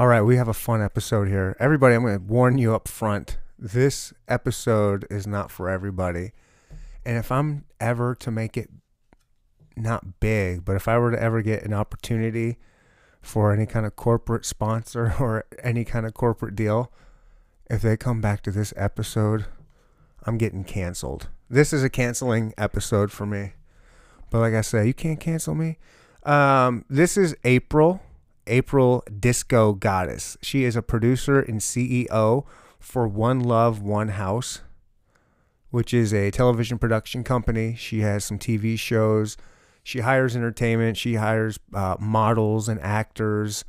All right, we have a fun episode here. Everybody, I'm going to warn you up front. This episode is not for everybody. And if I'm ever to make it not big, but if I were to ever get an opportunity for any kind of corporate sponsor or any kind of corporate deal, if they come back to this episode, I'm getting canceled. This is a canceling episode for me. But like I said, you can't cancel me. Um, this is April, April Disco Goddess. She is a producer and CEO for One Love, One House, which is a television production company. She has some TV shows. She hires entertainment. She hires uh, models and actors.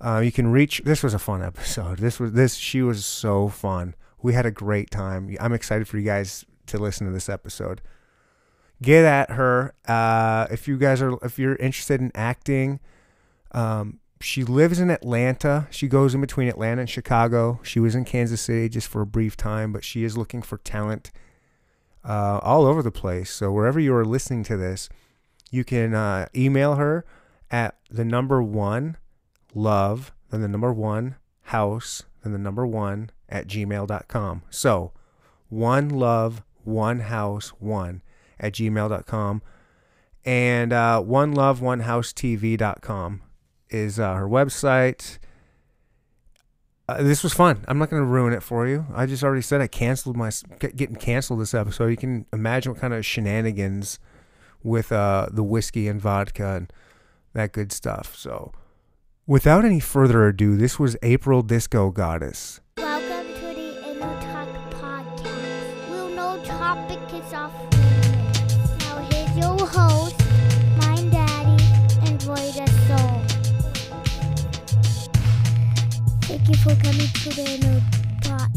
Uh, you can reach. This was a fun episode. This was this. She was so fun. We had a great time. I'm excited for you guys to listen to this episode. Get at her uh, if you guys are if you're interested in acting. Um, she lives in Atlanta. She goes in between Atlanta and Chicago. She was in Kansas City just for a brief time, but she is looking for talent uh, all over the place. So wherever you are listening to this, you can uh, email her at the number one love, then the number one house, then the number one at gmail.com. So one love, one house, one at gmail.com. And uh, one love, one house TV.com is uh, her website. Uh, this was fun. I'm not going to ruin it for you. I just already said I canceled my getting canceled this episode. You can imagine what kind of shenanigans with uh, the whiskey and vodka and that good stuff. So, without any further ado, this was April Disco Goddess. Thank you for coming to the Inno Talk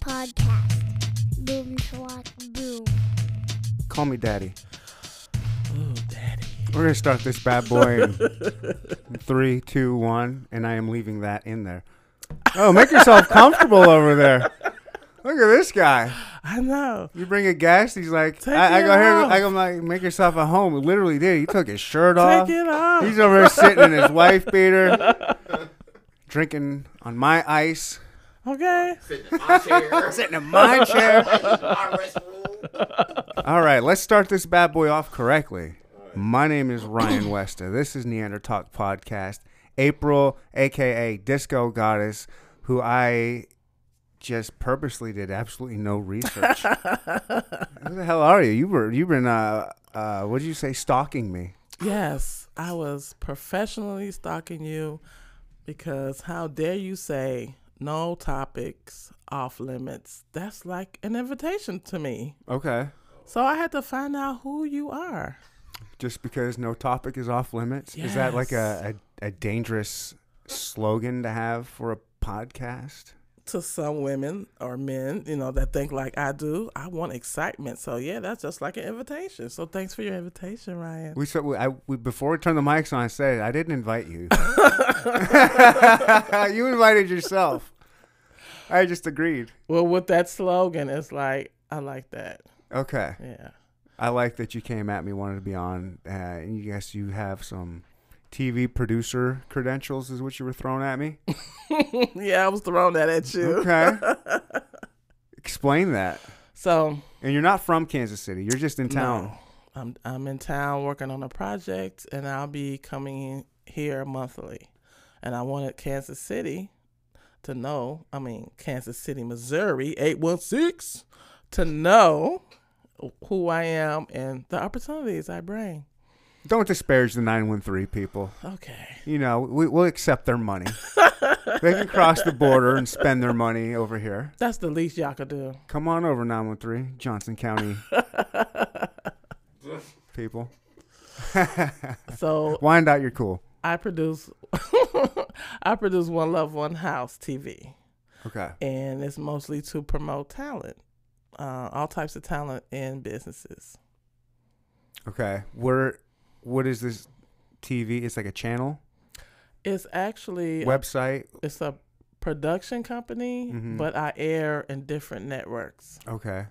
podcast. Boom, swat, boom. Call me daddy. Oh, daddy. We're gonna start this bad boy in three, two, one, and I am leaving that in there. Oh, make yourself comfortable over there. Look at this guy. I know. You bring a guest, he's like, Take I, I it go here, off. I go like, make yourself at home. He literally did. He took his shirt off. Take it off. He's over there sitting in his wife beater, drinking on my ice, okay. Sitting in my chair. sitting in my chair. All right, let's start this bad boy off correctly. My name is Ryan Westa. This is Neander Talk Podcast. April, aka Disco Goddess, who I just purposely did absolutely no research. Who the hell are you? You were you've been uh uh what did you say stalking me? Yes, I was professionally stalking you because how dare you say no topics off limits? That's like an invitation to me. Okay. So I had to find out who you are. Just because no topic is off limits? Is that like a, a, a dangerous slogan to have for a podcast? To some women or men, you know, that think like I do, I want excitement. So yeah, that's just like an invitation. So thanks for your invitation, Ryan. We said we, I, we before we turned the mics on. I said I didn't invite you. you invited yourself. I just agreed. Well, with that slogan, it's like I like that. Okay, Yeah. I like that you came at me, wanted to be on. Uh, and you guess you have some TV producer credentials, is what you were throwing at me. yeah, I was throwing that at you. Okay, explain that. So And you're not from Kansas City. You're just in town. no, I'm I'm in town working on a project, and I'll be coming here monthly. And I wanted Kansas City to know. I mean, Kansas City, Missouri, eight one six, to know who I am and the opportunities I bring. Don't disparage the 913 people. Okay. You know, we, we'll accept their money. they can cross the border and spend their money over here. That's the least y'all could do. Come on over 913, Johnson County people. So Wind out, you're cool. I produce I produce One Love One House TV. Okay. and it's mostly to promote talent, uh, all types of talent in businesses. Okay. Where, what is this TV? It's like a channel, It's actually website. it's a production company, Mhm. but I air in different networks. Okay.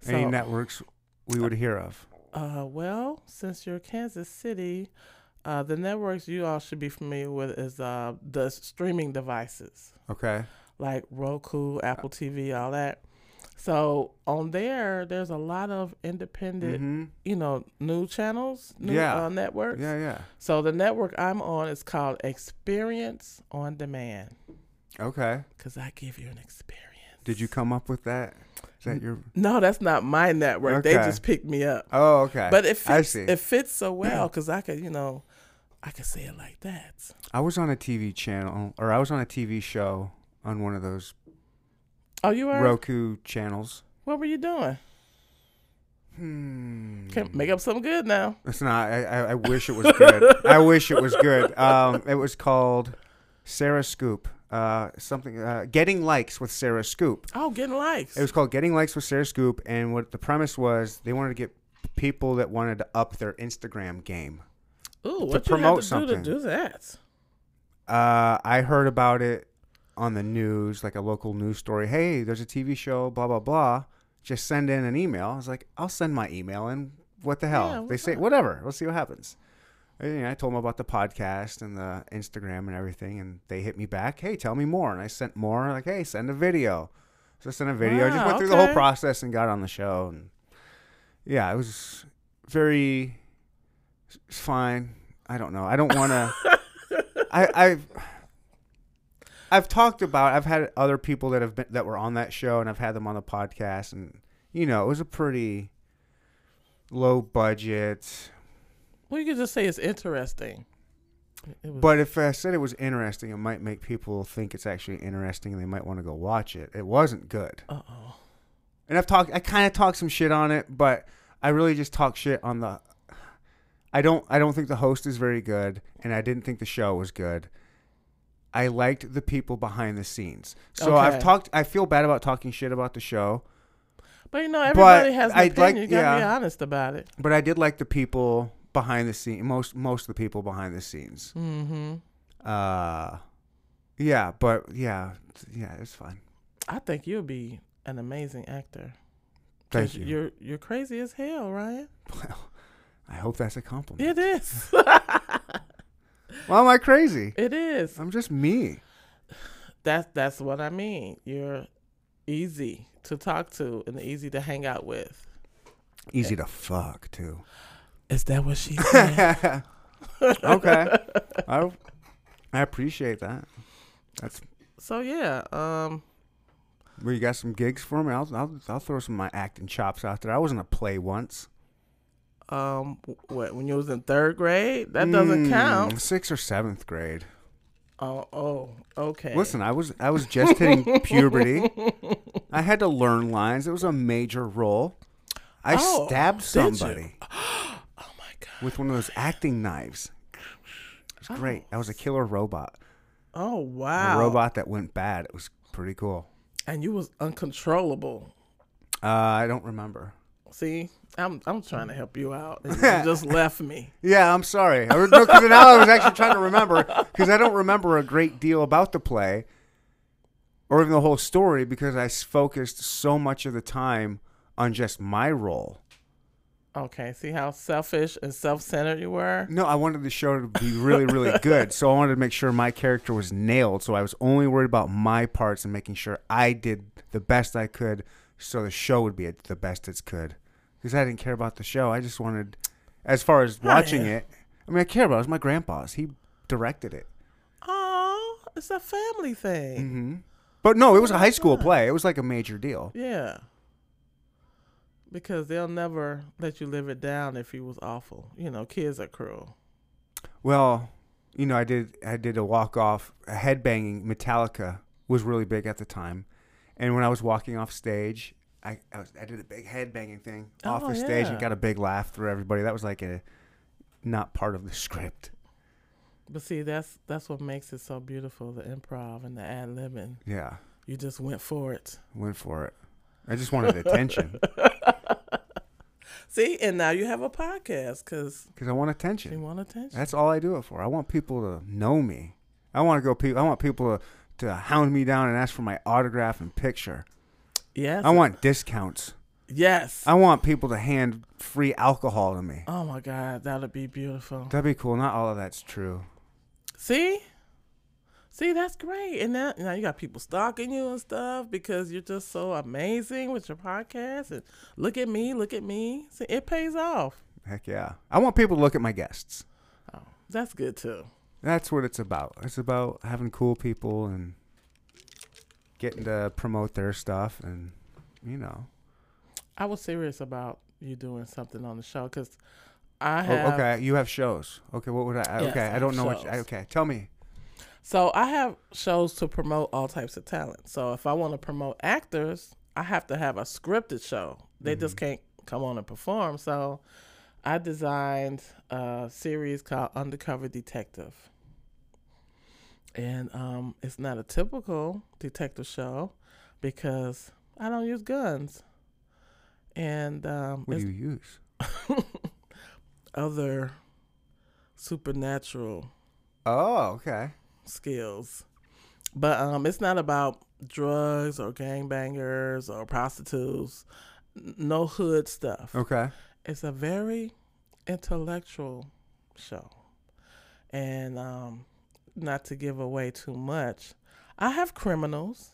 So, Any networks we would hear of? uh, well, since you're Kansas City, Uh, the networks you all should be familiar with is uh, the streaming devices Okay. like Roku, Apple TV, all that. So on there, there's a lot of independent, hmm you know, new channels, new, Yeah. uh, networks. Yeah, yeah. So the network I'm on is called Experience on Demand Okay. because I give you an experience. Did you come up with that? Is that your? No, that's not my network. They just picked me up. Oh, okay. But it fits. It fits so well because I could, you know, I could say it like that. I was on a TV channel, or I was on a TV show on one of those Oh, you were? Roku channels. What were you doing? Hmm. Can't make up something good now. It's not. I, I, I wish it was good. I wish it was good. Um, it was called Sarah Scoop. Uh, something. Uh, Getting likes with Sarah Scoop. Oh, getting likes. It was called Getting Likes with Sarah Scoop, and what the premise was, they wanted to get people that wanted to up their Instagram game. Ooh, what promote you had to something. do to do that? Uh, I heard about it on the news, like a local news story. Hey, there's a TV show, blah blah blah. Just send in an email. I was like, I'll send my email and What the hell? Yeah, they say up? whatever. Let's see what happens. And, you know, I told them about the podcast and the Instagram and everything, and they hit me back. Hey, tell me more. And I sent more. Like, hey, send a video. So I sent a video. I just Wow, went through the whole process and got on the show. And yeah, it was very fine. I don't know. I don't want to. I I've I've talked about. I've had other people that have been that were on that show, and I've had them on the podcast, and you know, it was a pretty low budget. Well, you could just say it's interesting. It was, But if I said it was interesting, it might make people think it's actually interesting, and they might want to go watch it. It wasn't good. uh oh. And I've talked. I kind of talked some shit on it, but I really just talk shit on the. I don't. I don't think the host is very good, and I didn't think the show was good. I liked the people behind the scenes, so I've talked. I feel bad about talking shit about the show, But you know, everybody has an I'd opinion. like- you gotta be honest about it. but I did like the people behind the scene. Most most of the people behind the scenes. Mm-hmm. Uh, yeah, but yeah, yeah, it's fine. I think you'll be an amazing actor. Thank you. You're you're crazy as hell, Ryan. Well, I hope that's a compliment. It is. Why am I crazy? it is. I'm just me. That's that's what I mean. You're easy to talk to and easy to hang out with. Easy to fuck too. Is that what she said? okay. I, I appreciate that. That's so yeah. Um. where you got some gigs for me. I'll, I'll I'll throw some of my acting chops out there. I was in a play once. Um. What? When you was in third grade? That doesn't Mm, count. Sixth or seventh grade. Oh. Oh. Okay. Listen, I was I was just hitting puberty. I had to learn lines. It was a major role. I Oh, stabbed somebody Oh my god. with one of those acting knives. It was great. I was a killer robot. Oh wow. A robot that went bad. It was pretty cool. And you was uncontrollable. Uh, I don't remember. See, I'm I'm trying to help you out. You just left me. Yeah, I'm sorry. I no, because now I was actually trying to remember because I don't remember a great deal about the play or even the whole story because I focused so much of the time on just my role. Okay. See how selfish and self-centered you were. No, I wanted the show to be really, really good, so I wanted to make sure my character was nailed. So I was only worried about my parts and making sure I did the best I could, so the show would be the best it could. Because I didn't care about the show. I just wanted, as far as watching yeah. it. I mean, I care about it. It was my grandpa's. He directed it. Oh, it's a family thing. hmm But no, it was a high school play. It was like a major deal. Yeah. Because they'll never let you live it down if you was awful. You know, kids are cruel. Well, you know, I did I did a walk off a headbanging Metallica was really big at the time. And when I was walking off stage, I I, was, I did a big head banging thing off Oh, the stage and got a big laugh through everybody. That was like a not part of the script. But see, that's that's what makes it so beautiful, the improv and the ad libbing. Yeah. You just went for it. Went for it. I just wanted attention See, and now you have a podcast because because I want attention. you want attention. That's all I do it for. I want people to know me. I want to go. Pe- I want people to, to hound me down and ask for my autograph and picture. Yes. I want discounts. Yes. I want people to hand free alcohol to me. oh my God, that'd be beautiful. That'd be cool. Not all of that's true. See? See, that's great. And now, now you got people stalking you and stuff because you're just so amazing with your podcast. And look at me, look at me. See, it pays off. Heck yeah. I want people to look at my guests. Oh, that's good too. That's what it's about. It's about having cool people and getting to promote their stuff and you know. I was serious about you doing something on the show because I Oh, have. okay, you have shows. Okay, what would I? Yes, okay, I I don't know what. shows. Okay, tell me. So I have shows to promote all types of talent. So if I want to promote actors, I have to have a scripted show. They just mm-hmm. can't come on and perform. So I designed a series called Undercover Detective. And um, it's not a typical detective show because I don't use guns. And um, What do you use? other supernatural Oh, okay. skills. But um, it's not about drugs or gangbangers or prostitutes. No hood stuff. Okay. It's a very intellectual show. And um, not to give away too much, I have criminals,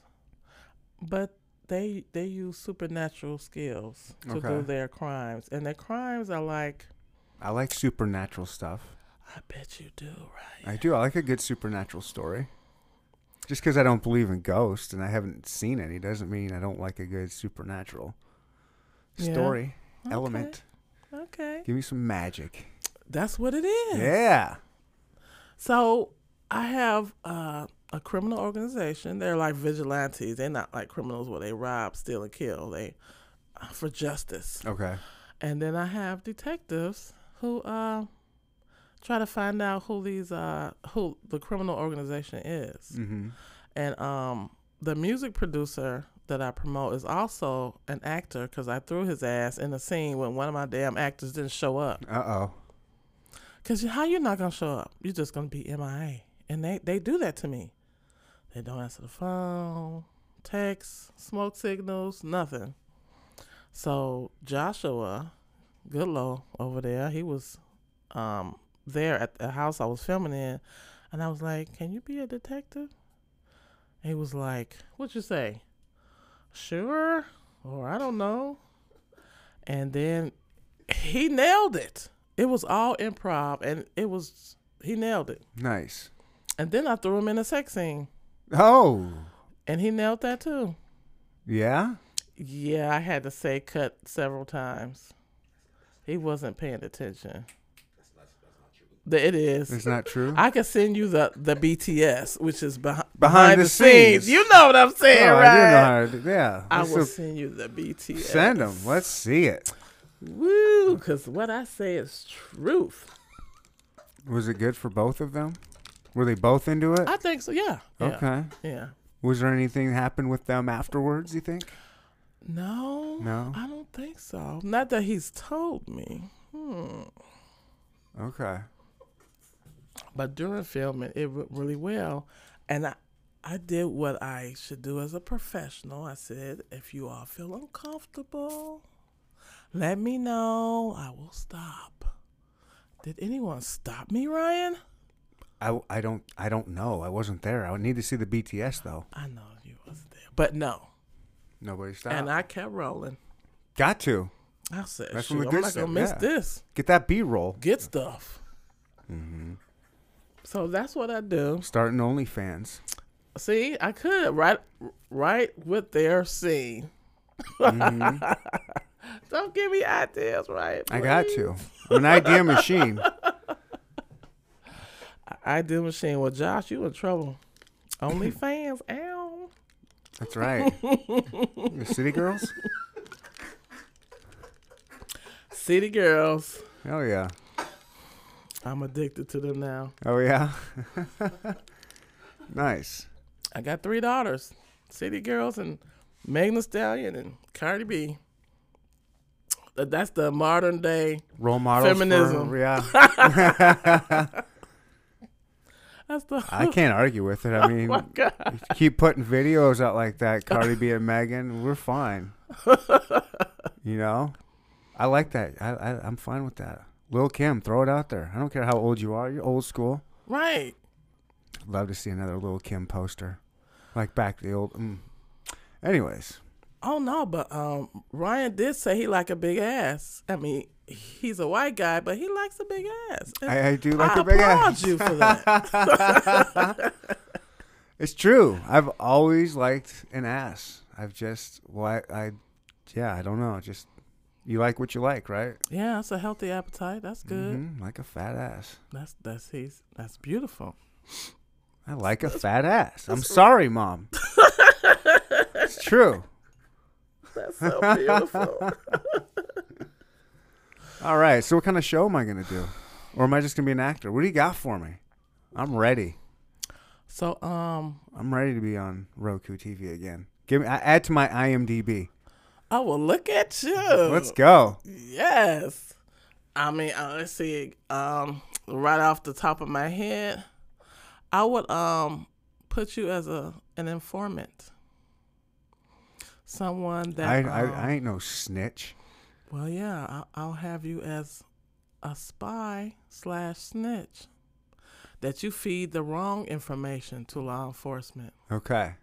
but they they use supernatural skills to do their crimes, and their crimes are like, I like supernatural stuff. I bet you do, right? I do. I like a good supernatural story. Just because I don't believe in ghosts and I haven't seen any doesn't mean I don't like a good supernatural Yeah. story Okay, element. Okay, Give me some magic. that's what it is. Yeah. So I have uh, a criminal organization. They're like vigilantes. They're not like criminals where they rob, steal, and kill. They uh, for justice. Okay. And then I have detectives who uh, try to find out who these uh, who the criminal organization is. Mm-hmm. And um, the music producer that I promote is also an actor because I threw his ass in a scene when one of my damn actors didn't show up. Uh oh. Cause how you not gonna show up? You're just gonna be MIA, and they they do that to me. They don't answer the phone, text, smoke signals, nothing. So Joshua Goodlow over there, he was um there at the house I was filming in, and I was like, "Can you be a detective?" He was like, "What you say?" Sure, or I don't know. And then he nailed it. It was all improv, and it was he nailed it. Nice. And then I threw him in a sex scene, Oh. and he nailed that too. Yeah. Yeah, I had to say cut several times. He wasn't paying attention. The- It is. It's not true. I can send you the the BTS, which is behind Behind behind, the the, scenes. scenes. You know what I'm saying, oh, right? I know how to Yeah. I will send you the BTS. send them. Let's see it. Woo, because what I say is truth. Was it good for both of them? Were they both into it? I think so. Yeah. Yeah. okay. Yeah. Was there anything happen with them afterwards? You think? No. No? I don't think so. Not that he's told me. Hmm. Okay. But during filming, it went really well, and I, I did what I should do as a professional. I said, if you all feel uncomfortable, let me know. I will stop. Did anyone stop me, Ryan? I, I don't I don't know. I wasn't there. I would need to see the BTS though. I know you wasn't there, but no. Nobody stopped. And I kept rolling. Got to I said, That's Shoot, I'm not stuff- gonna miss yeah. this. get that B roll. Get stuff. Mm-hmm. So that's what I do. Starting OnlyFans. See, I could right, right with their scene. Mhm. Don't give me ideas, right? I got please? to. I'm an idea machine. Idea machine. Well, Josh, you in trouble. Only fans. Ow. That's right. the City Girls. City girls. Oh yeah. I'm addicted to them now. Oh yeah. nice. I got three daughters. City girls and Megan Thee Stallion and Cardi B. That's the modern day. Role models. Feminism. For, yeah. That's the. I can't argue with it. I mean, Oh my God. keep putting videos out like that, Cardi B and Megan. We're fine. You know, I like that. I, I I'm fine with that. Lil Kim, throw it out there. I don't care how old you are. You're old school. Right. Love to see another Lil Kim poster, like back the old. Mm. Anyways, Oh no, but um, Ryan did say he like a big ass. I mean, he's a white guy, but he likes a big ass. I, I do like I a big ass. I applaud you for that. It's true. I've always liked an ass. I've just why I, yeah, I don't know. Just you like what you like, right? yeah, it's a healthy appetite. That's good. Mhm, Like a fat ass. That's that's he's that's beautiful. I like a fat ass. I'm sorry, mom. it's true. That's so beautiful. All right. So what kind of show am I gonna do, or am I just gonna be an actor? What do you got for me? I'm ready. so um, I'm ready to be on Roku TV again. Give me add to my IMDb. oh well, look at you. Let's go. Yes. I mean, uh, let's see. Um, right off the top of my head, I would um put you as a an informant, someone that. I, I um, I ain't no snitch. Well, yeah, I'll, I'll have you as a spy slash snitch. That you feed the wrong information to law enforcement. Okay.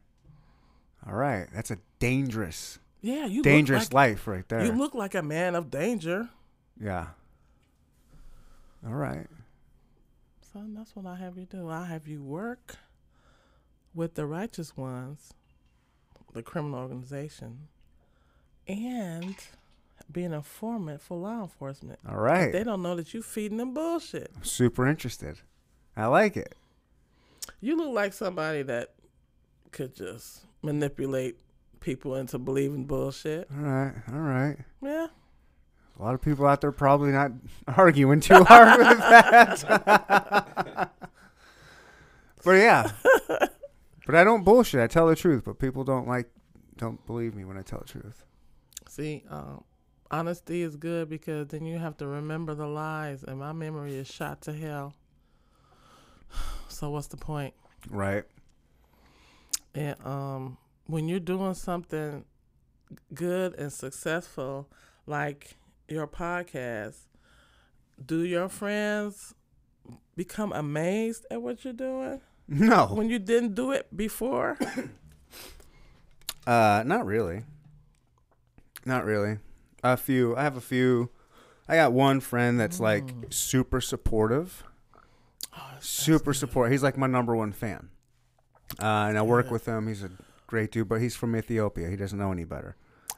All right. That's a dangerous, Yeah, you dangerous Look like, life right there. you look like a man of danger. yeah. All right. Son, that's what I have you do. I have you work with the righteous ones, the criminal organization, and be an informant for law enforcement. All right. They don't know that you feeding them bullshit. I'm super interested. I like it. You look like somebody that could just manipulate people into believing bullshit. All right. All right. Yeah. A lot of people out there probably not arguing too hard with that. but yeah. But I don't bullshit. I tell the truth. But people don't like, don't believe me when I tell the truth. See, um, honesty is good because then you have to remember the lies, and my memory is shot to hell. So what's the point? Right. And um, when you're doing something good and successful, like your podcast, do your friends become amazed at what you're doing No. when you didn't do it before? Uh, not really. Not really. A few. I have a few. I got one friend that's like super supportive. super support. He's like my number one fan. Uh, and I work with him. He's a great dude, but he's from Ethiopia. He doesn't know any better.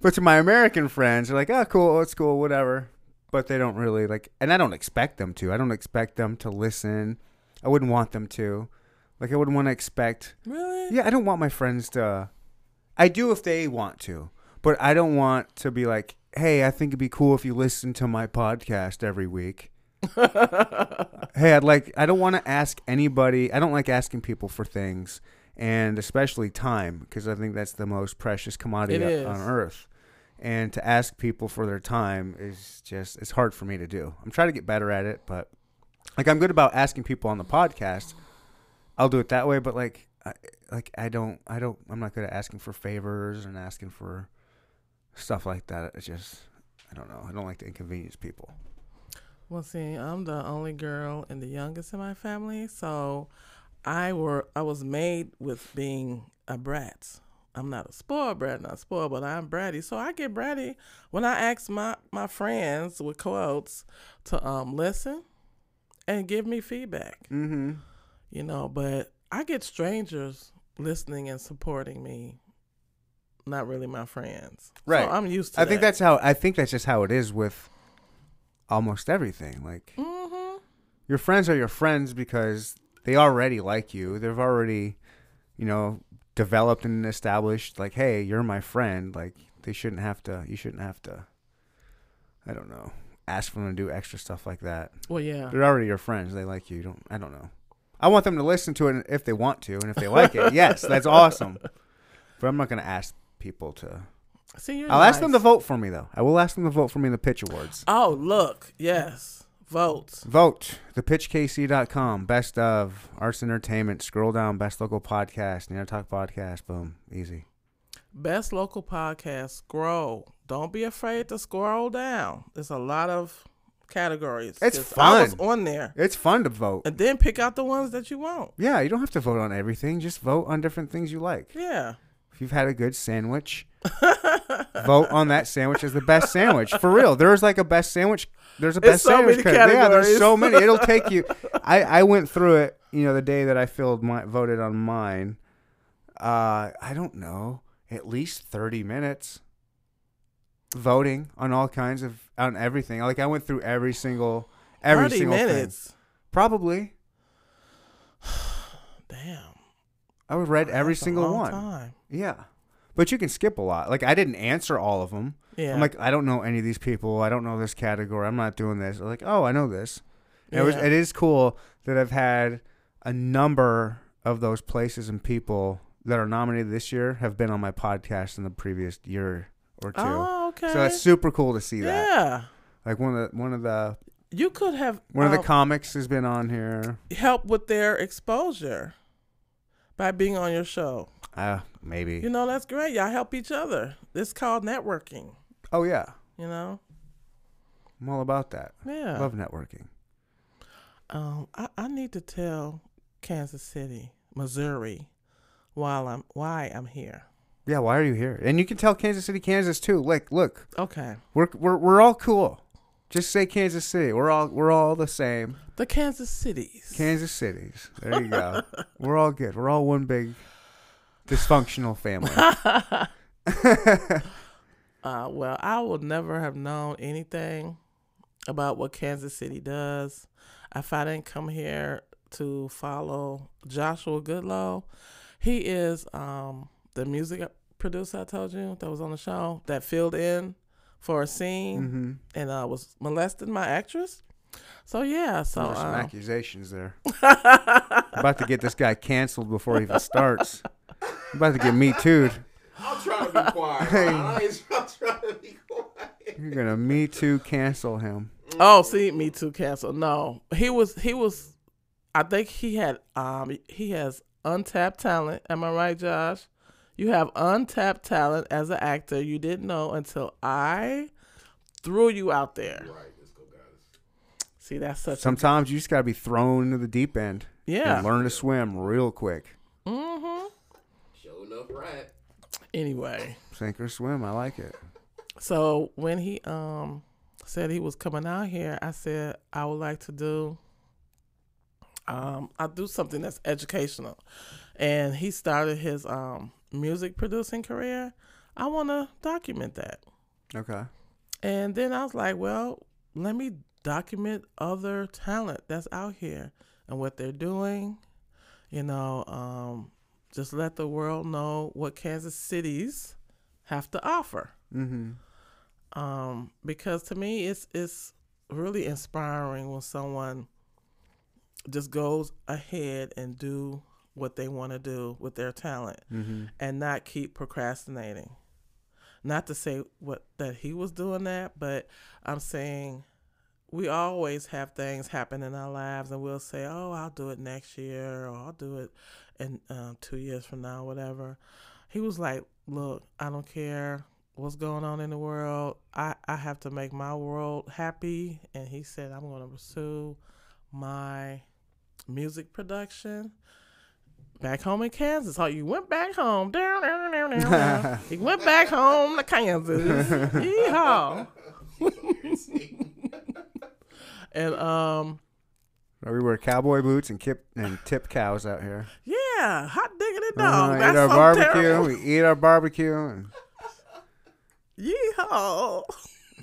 but to my American friends, they're like, "Oh, cool, it's cool, whatever." But they don't really like, and I don't expect them to. I don't expect them to listen. I wouldn't want them to. Like, I wouldn't want to expect really? yeah, I don't want my friends to. I do if they want to, but I don't want to be like, hey, I think it'd be cool if you listen to my podcast every week. hey, I'd like. I don't want to ask anybody. I don't like asking people for things, and especially time, because I think that's the most precious commodity It on is. earth. And to ask people for their time is just it's hard for me to do. I'm trying to get better at it, but like I'm good about asking people on the podcast. I'll do it that way, but like I, like I don't I don't I'm not good at asking for favors and asking for stuff like that. It's just I don't know. I don't like to inconvenience people. Well, see, I'm the only girl and the youngest in my family, so I were I was made with being a brat. I'm not a spoiled brat, not spoiled, but I'm bratty. So I get bratty when I ask my my friends with quotes to um listen and give me feedback. Mm-hmm. You know, but I get strangers listening and supporting me. Not really my friends. Right. So I'm used to I think that's how I think that's just how it is with almost everything. Like Mm-hmm. your friends are your friends because they already like you. They've already, you know, developed and established like, hey, you're my friend. Like they shouldn't have to you shouldn't have to I don't know. Ask for them to do extra stuff like that. Well, yeah. They're already your friends. They like you. you don't I don't know. I want them to listen to it if they want to, and if they like it, yes, that's awesome. But I'm not gonna ask people to. See, I'll ask them to vote for me though. I will ask them to vote for me in the pitch awards. Oh, look, yes, votes. Vote thepitchkc.com. Best of arts entertainment. Scroll down. Best local podcast. Nano Talk podcast. Boom. Easy. Best local podcast. Scroll. Don't be afraid to scroll down. There's a lot of categories. It's 'Cause I was fun. on there, It's fun to vote. and then pick out the ones that you want. Yeah, you don't have to vote on everything. Just vote on different things you like. Yeah. If you've had a good sandwich, vote on that sandwich as the best sandwich. For real, there's like a best sandwich. There's a It's best so sandwich. Yeah, there's so many. It'll take you. I I went through it. You know, the day that I filled my voted on mine. Uh, I don't know, at least thirty minutes. Voting on all kinds of on everything. Like I went through every single every 30 single thing. minutes. Probably. Damn. I would read every That's single one. Time. Yeah. But you can skip a lot. Like I didn't answer all of them. Yeah. I'm like, I don't know any of these people. I don't know this category. I'm not doing this. Like, oh, I know this. And It was. It is cool that I've had a number of those places and people that are nominated this year have been on my podcast in the previous year or two. oh, okay. So that's super cool to see that. yeah. Like one of the one of the You could have one of the um, comics has been on here. Help with their exposure by being on your show. Uh, maybe. You know, that's great. Y'all help each other. It's called networking. oh yeah, You know? I'm all about that. Yeah. Love networking. Um, I, I need to tell Kansas City, Missouri, while I'm why I'm here. Yeah, why are you here? And you can tell Kansas City, Kansas too. Like, look, Okay. we're we're we're all cool. Just say Kansas City. We're all we're all the same. The Kansas Cities. Kansas Cities. There you go. we're all good. We're all one big dysfunctional family. Uh, well, I would never have known anything about what Kansas City does if I didn't come here to follow Joshua Goodlow. He is um, the music producer I told you that was on the show that filled in for a scene mm-hmm. and uh, was molesting my actress. So yeah, so There's some um, accusations there. about to get this guy canceled before he even starts. about to get me too. I'm trying to be quiet. Hey. I ain't- I'm trying to be quiet. You're gonna me too cancel him. Oh, see, me too. Cancel. No, he was. He was. I think he had. Um, he has untapped talent. Am I right, Josh? You have untapped talent as an actor. You didn't know until I threw you out there. Right, let's go, guys. See, that's such. Sometimes you just gotta be thrown into the deep end. Yeah. And learn to swim real quick. Mm-hmm. Show enough right. Anyway, Sink or swim. I like it. so when he um said he was coming out here, I said I would like to do. Um, I do something that's educational, and he started his um music producing career. I want to document that. Okay. And then I was like, well, let me document other talent that's out here and what they're doing. You know, um, just let the world know what Kansas cities have to offer. Mm-hmm. Um, because to me, it's it's really inspiring when someone just goes ahead and do what they want to do with their talent Mm-hmm. and not keep procrastinating. Not to say what that he was doing that, but I'm saying we always have things happen in our lives, and we'll say, "Oh, I'll do it next year," or "I'll do it in uh, two years from now," whatever. He was like, "Look, I don't care what's going on in the world. I I have to make my world happy," and he said, "I'm going to pursue my music production." Back home in Kansas. Oh, you went back home. Down, down, down, down, down. he went back home to Kansas. Yeehaw. and um, We wear cowboy boots and kip and tip cows out here. yeah, hot diggity Uh, dog. eat That's our so barbecue. terrible. We eat our barbecue and Yeehaw.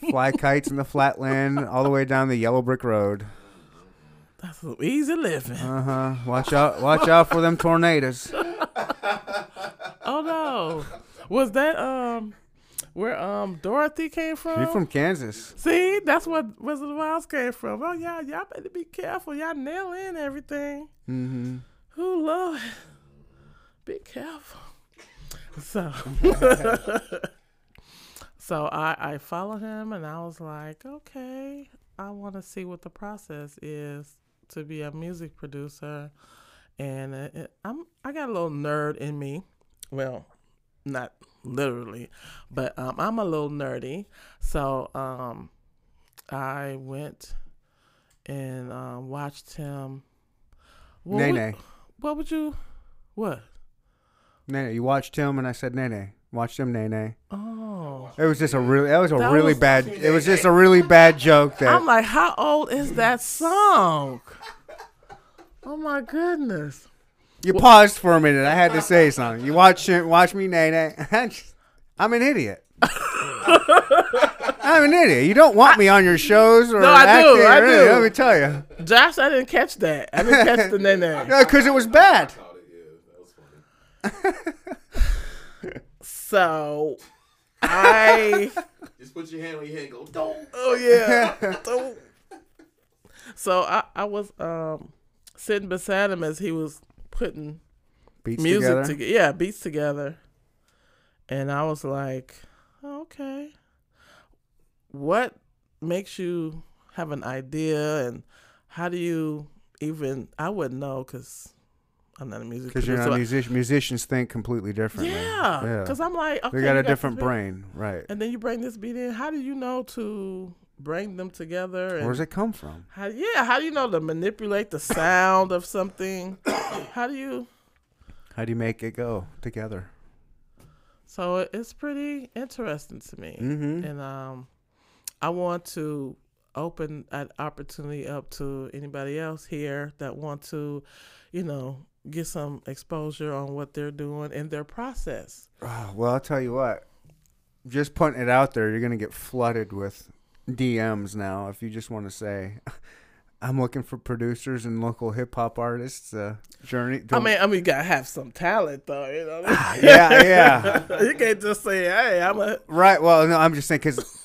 fly kites in the flatland all the way down the yellow brick road. That's easy living. Uh huh. Watch out! Watch out for them tornadoes. oh no, was that um where um Dorothy came from? You from Kansas? See, that's what Wizard of Oz came from. Oh yeah, y'all better be careful. Y'all nail in everything. Mm-hmm. Oh Lord, be careful. So, so I I followed him and I was like, okay, I want to see what the process is to be a music producer, and it, it- I'm I got a little nerd in me. Well, not literally. But um, I'm a little nerdy, so um, I went and um, watched him. What Nay would-. What would you? What? Nay. You watched him and I said nay nay. Watched him nay nay. Oh, It was just a really that was a That really was- bad it was just a really bad joke that I'm like, how old is that song? Oh my goodness! you paused for a minute. I had to say something. You watch him watch me nay nay. I'm an idiot. I'm an idiot. You don't want me on your shows or No, I do, acting or I anything, do. Let me tell you. Josh, I didn't catch that. I didn't catch the name. Because it was bad. Caught it, yeah, that was funny. So I. Just put your hand on your head and go, don't. Oh yeah. Don't. so I, I was um sitting beside him as he was putting Beats music together. together. Yeah, beats together. And I was like, "Oh, okay. What makes you have an idea and how do you even I wouldn't know cuz I'm not a musician. Because you're not a musician. Musicians think completely differently. yeah, because I'm like, okay, they got a this different brain, right? And then you bring this beat in. How do you know to bring them together? And Where does it come from? How, yeah, how do you know to manipulate the sound of something? How do you? How do you make it go together? So it's pretty interesting to me, Mm-hmm. and um, I want to open an opportunity up to anybody else here that want to, you know, get some exposure on what they're doing and their process. Oh, well, I'll tell you what. Just putting it out there, you're gonna get flooded with DMs now. If you just want to say, "I'm looking for producers and local hip hop artists," uh, Journey. I mean, I mean, you gotta have some talent though, you know. yeah, yeah. you can't just say, "Hey, I'm a." Right. Well, no, I'm just saying because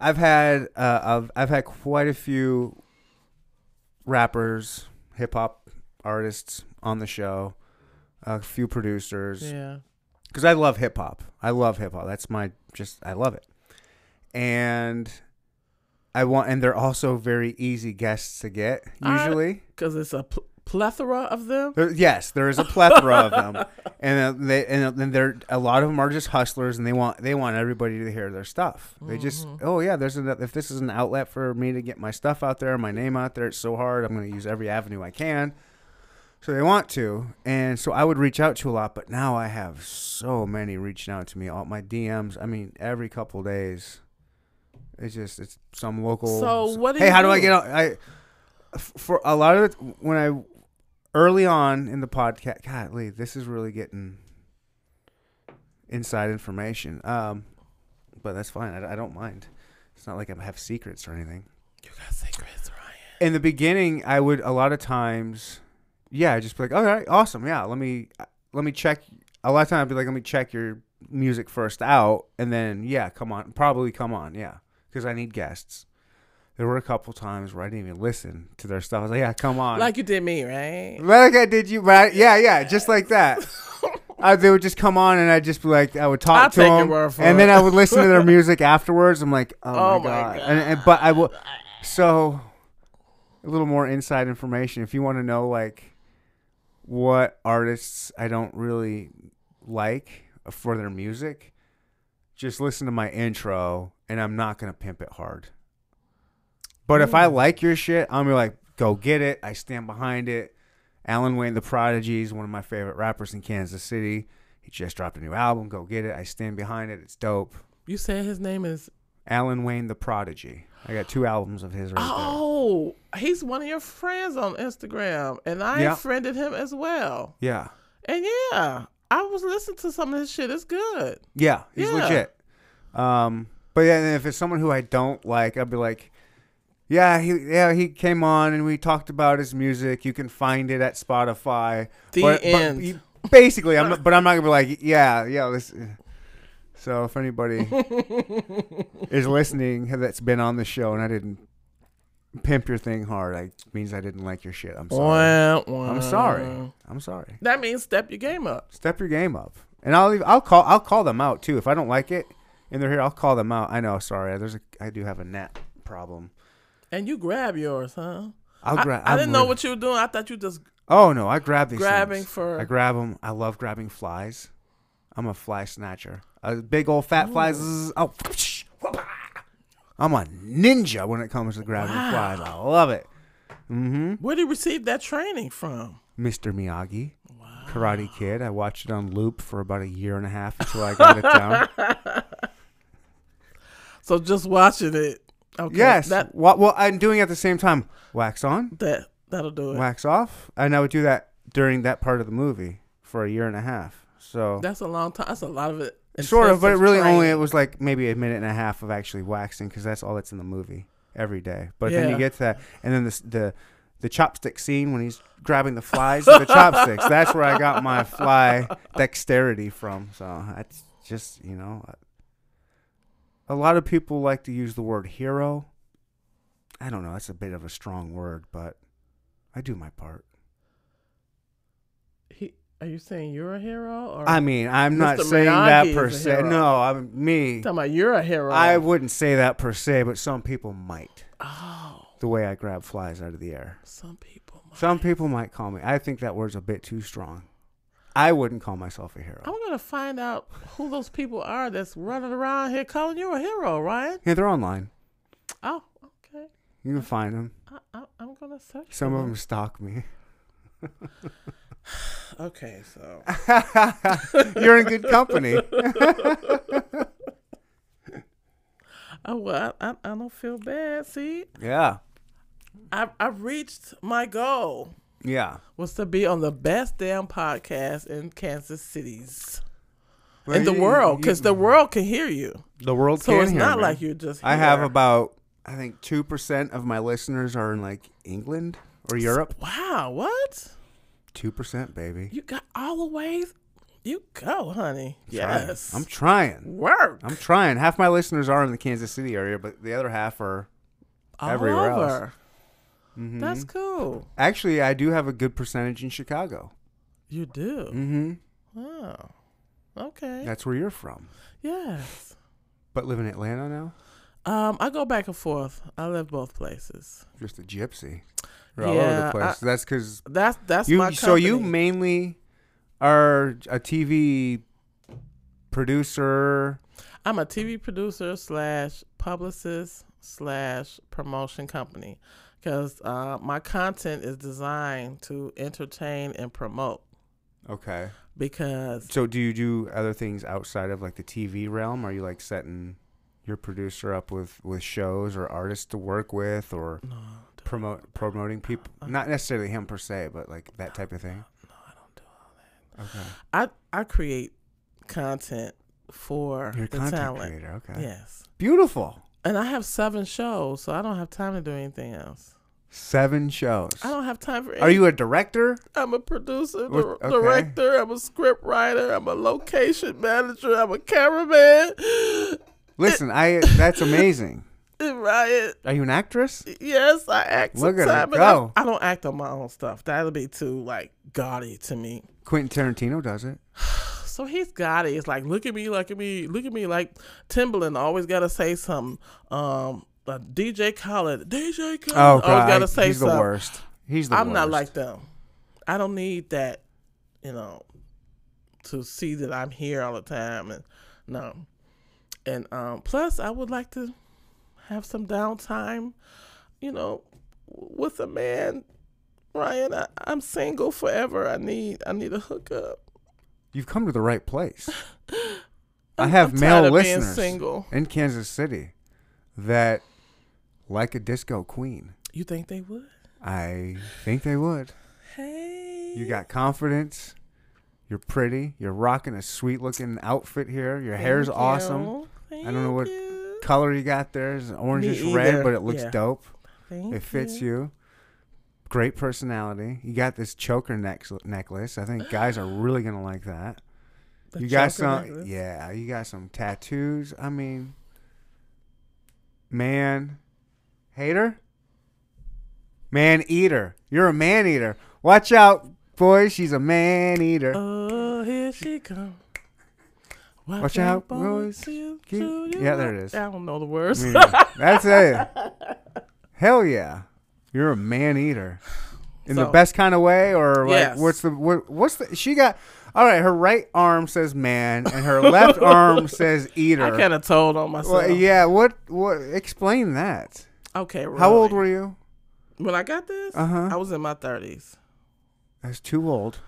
I've had uh, I've I've had quite a few rappers, hip hop artists on the show, a few producers. Yeah. because I love hip hop. I love hip hop. That's my just I love it, and I want and they're also very easy guests to get usually. because it's a pl- plethora of them. There, yes, there is a plethora of them, and uh, they and then they're a lot of them are just hustlers, and they want they want everybody to hear their stuff. They just oh yeah, there's an, if this is an outlet for me to get my stuff out there, my name out there, it's so hard. I'm going to use every avenue I can. So they want to, and so I would reach out to a lot, but now I have so many reaching out to me. All my DMs, I mean, every couple days. It's just it's some local. So what do hey, how do I get on? I for a lot of it when I early on in the podcast. God, Lee, this is really getting inside information. Um, but that's fine. I, I don't mind. It's not like I have secrets or anything. You got secrets, Ryan. In the beginning, I would a lot of times, yeah, I'd just be like, all right, awesome, yeah. Let me let me check. A lot of times, I'd be like, let me check your music first out, and then yeah, come on, probably come on, yeah, because I need guests. There were a couple times where I didn't even listen to their stuff. I was like, yeah, come on, Like you did me, right? like I did you, right? Yeah, yeah, just like that. I, they would just come on, and I'd just be like, I would talk I'll to them, and then. I would listen to their music afterwards. I'm like, oh, Oh my, my god. God. And, and but I will. So, a little more inside information. If you want to know, like, what artists I don't really like for their music, just listen to my intro, and I'm not gonna pimp it hard. But if I mm. like your shit, I'm gonna be like, go get it. I stand behind it. Alan Wayne, the Prodigy, is one of my favorite rappers in Kansas City. He just dropped a new album. Go get it. I stand behind it. It's dope. You said his name is. Alan Wayne, the Prodigy. I got two albums of his right Oh, he's one of your friends on Instagram, and I Yeah. friended him as well. Yeah. And yeah, I was listening to some of his shit. It's good. Yeah, he's Yeah. legit. Um, but yeah, and if it's someone who I don't like, I'll be like, yeah, he yeah he came on and we talked about his music. You can find it at Spotify. The But- but end. he- basically, I'm not, but I'm not gonna be like, yeah, yeah. This, so if anybody is listening that's been on the show and I didn't pimp your thing hard, I means I didn't like your shit. I'm sorry. Wah, wah. I'm sorry. I'm sorry. That means step your game up. Step your game up, and I'll leave, I'll call I'll call them out too if I don't like it and they're here. I'll call them out. I know. Sorry, there's a I do have a net problem. And you grab yours, huh? I'll I. I didn't know what you were doing. I thought you just Oh no, I grab these. grabbing things. for. I grab them. I love grabbing flies. I'm a fly snatcher. A big old fat fly. zzz, oh, I'm a ninja when it comes to grabbing Wow. flies. I love it. Mm-hmm. Where did you receive that training from? Mr. Miyagi, Karate Kid. I watched it on loop for about a year and a half until I got it down. So just watching it. Okay. yes. That Well, well, I'm doing it at the same time. Wax on, that that'll do it. wax off, and I would do that during that part of the movie for a year and a half. So That's a long time. That's a lot of it. Sort of, but it really only it was like maybe a minute and a half of actually waxing because that's all that's in the movie every day. But then you Yeah. get to that, and then the the the chopstick scene when he's grabbing the flies with the chopsticks. That's where I got my fly dexterity from. So that's just you know, a lot of people like to use the word hero. I don't know. That's a bit of a strong word, but I do my part. Are you saying you're a hero or I mean, I'm not Mr. saying that per se. No, I'm me. talking about you're a hero? I wouldn't say that per se, but some people might. oh, The way I grab flies out of the air. some people. Might. Some people might call me. I think that word's a bit too strong. I wouldn't call myself a hero. I'm gonna find out who those people are that's running around here calling you a hero, Ryan. Yeah, they're online. Oh, okay. You can find them. I, I, I'm gonna search. Some for of them stalk me. Okay, so You're in good company. oh well, I, I, I don't feel bad. See, yeah. I I reached my goal Yeah. was to be on the best damn podcast in Kansas City's in the You- world because the world can hear you. the world So it's not me. like you're just. I have about I think two percent of my listeners are in like England or Europe. Wow, what? Two percent, baby. You got all the ways. You go, honey. Trying. Yes. I'm trying. Work. I'm trying. Half my listeners are in the Kansas City area, but the other half are. all everywhere else. over. Mhm. That's cool. Actually, I do have a good percentage in Chicago. You do. Mm-hmm. Oh. Okay. That's where you're from. yes. But live in Atlanta now? Um, I go back and forth. I live both places. Just a gypsy. You're all over Yeah, the place. That's because That's that's you. my So you mainly are a TV producer. I'm a TV producer slash publicist slash promotion company because uh, my content is designed to entertain and promote. Okay. Because So do you do other things outside of like the TV realm? Are you like setting your producer up with with shows or artists to work with or no, promote promoting people? Uh-huh. Not necessarily him per se, but like that type of thing. no, I don't do all that. Okay. I I create content for You're a the content talent. creator. Okay. Yes, Beautiful. and I have seven shows, so I don't have time to do anything else. Seven shows. I don't have time for. Are you a director? I'm a producer, dir- okay. director. I'm a script writer. I'm a location manager. I'm a cameraman. Listen, I that's amazing. Ryan, Are you an actress? yes, I act. Look at her go. I, I don't act on my own stuff. That'll be too like gaudy to me. Quentin Tarantino does it. So he's gaudy. It's like look at me, look at me, look at me. Like Timbaland always got to say something. Um, uh, DJ Khaled, DJ Khaled, Oh always god, got to say something. he's something. the worst. He's the I'm worst. not like them. I don't need that, you know, to see that I'm here all the time and no. And um plus I would like to have some downtime, you know, with a man. Ryan, I, I'm single forever. I need I need a hookup. You've come to the right place. I have I'm male tired of being listeners single. in Kansas City that like a disco queen. You think they would? I think they would. Hey. You got confidence. You're pretty. You're rocking a sweet looking outfit here. Your hair's Thank awesome. you. I don't know what you. Color you got there is orangish red, but it looks Yeah. dope. Thank It fits you. Great personality. You got this choker neck- necklace. I think guys are really gonna like that. The you got some, necklace. yeah. You got some tattoos. I mean, man, hater, man eater. You're a man eater. Watch out, boys. She's a man eater. Oh, here she comes. Watch out, boys. You, Keep- you, Yeah, there it is. I don't know the words. That's it. Hell yeah, you're a man eater. In the best kind of way, or like, Yes. what's the what, what's the? She got. All right, her right arm says man, and her left arm says eater. I kind of told on myself. Well, yeah. What? What? Explain that. Okay. How old were you? when I got this? Uh-huh. I was in my thirties. That's too old.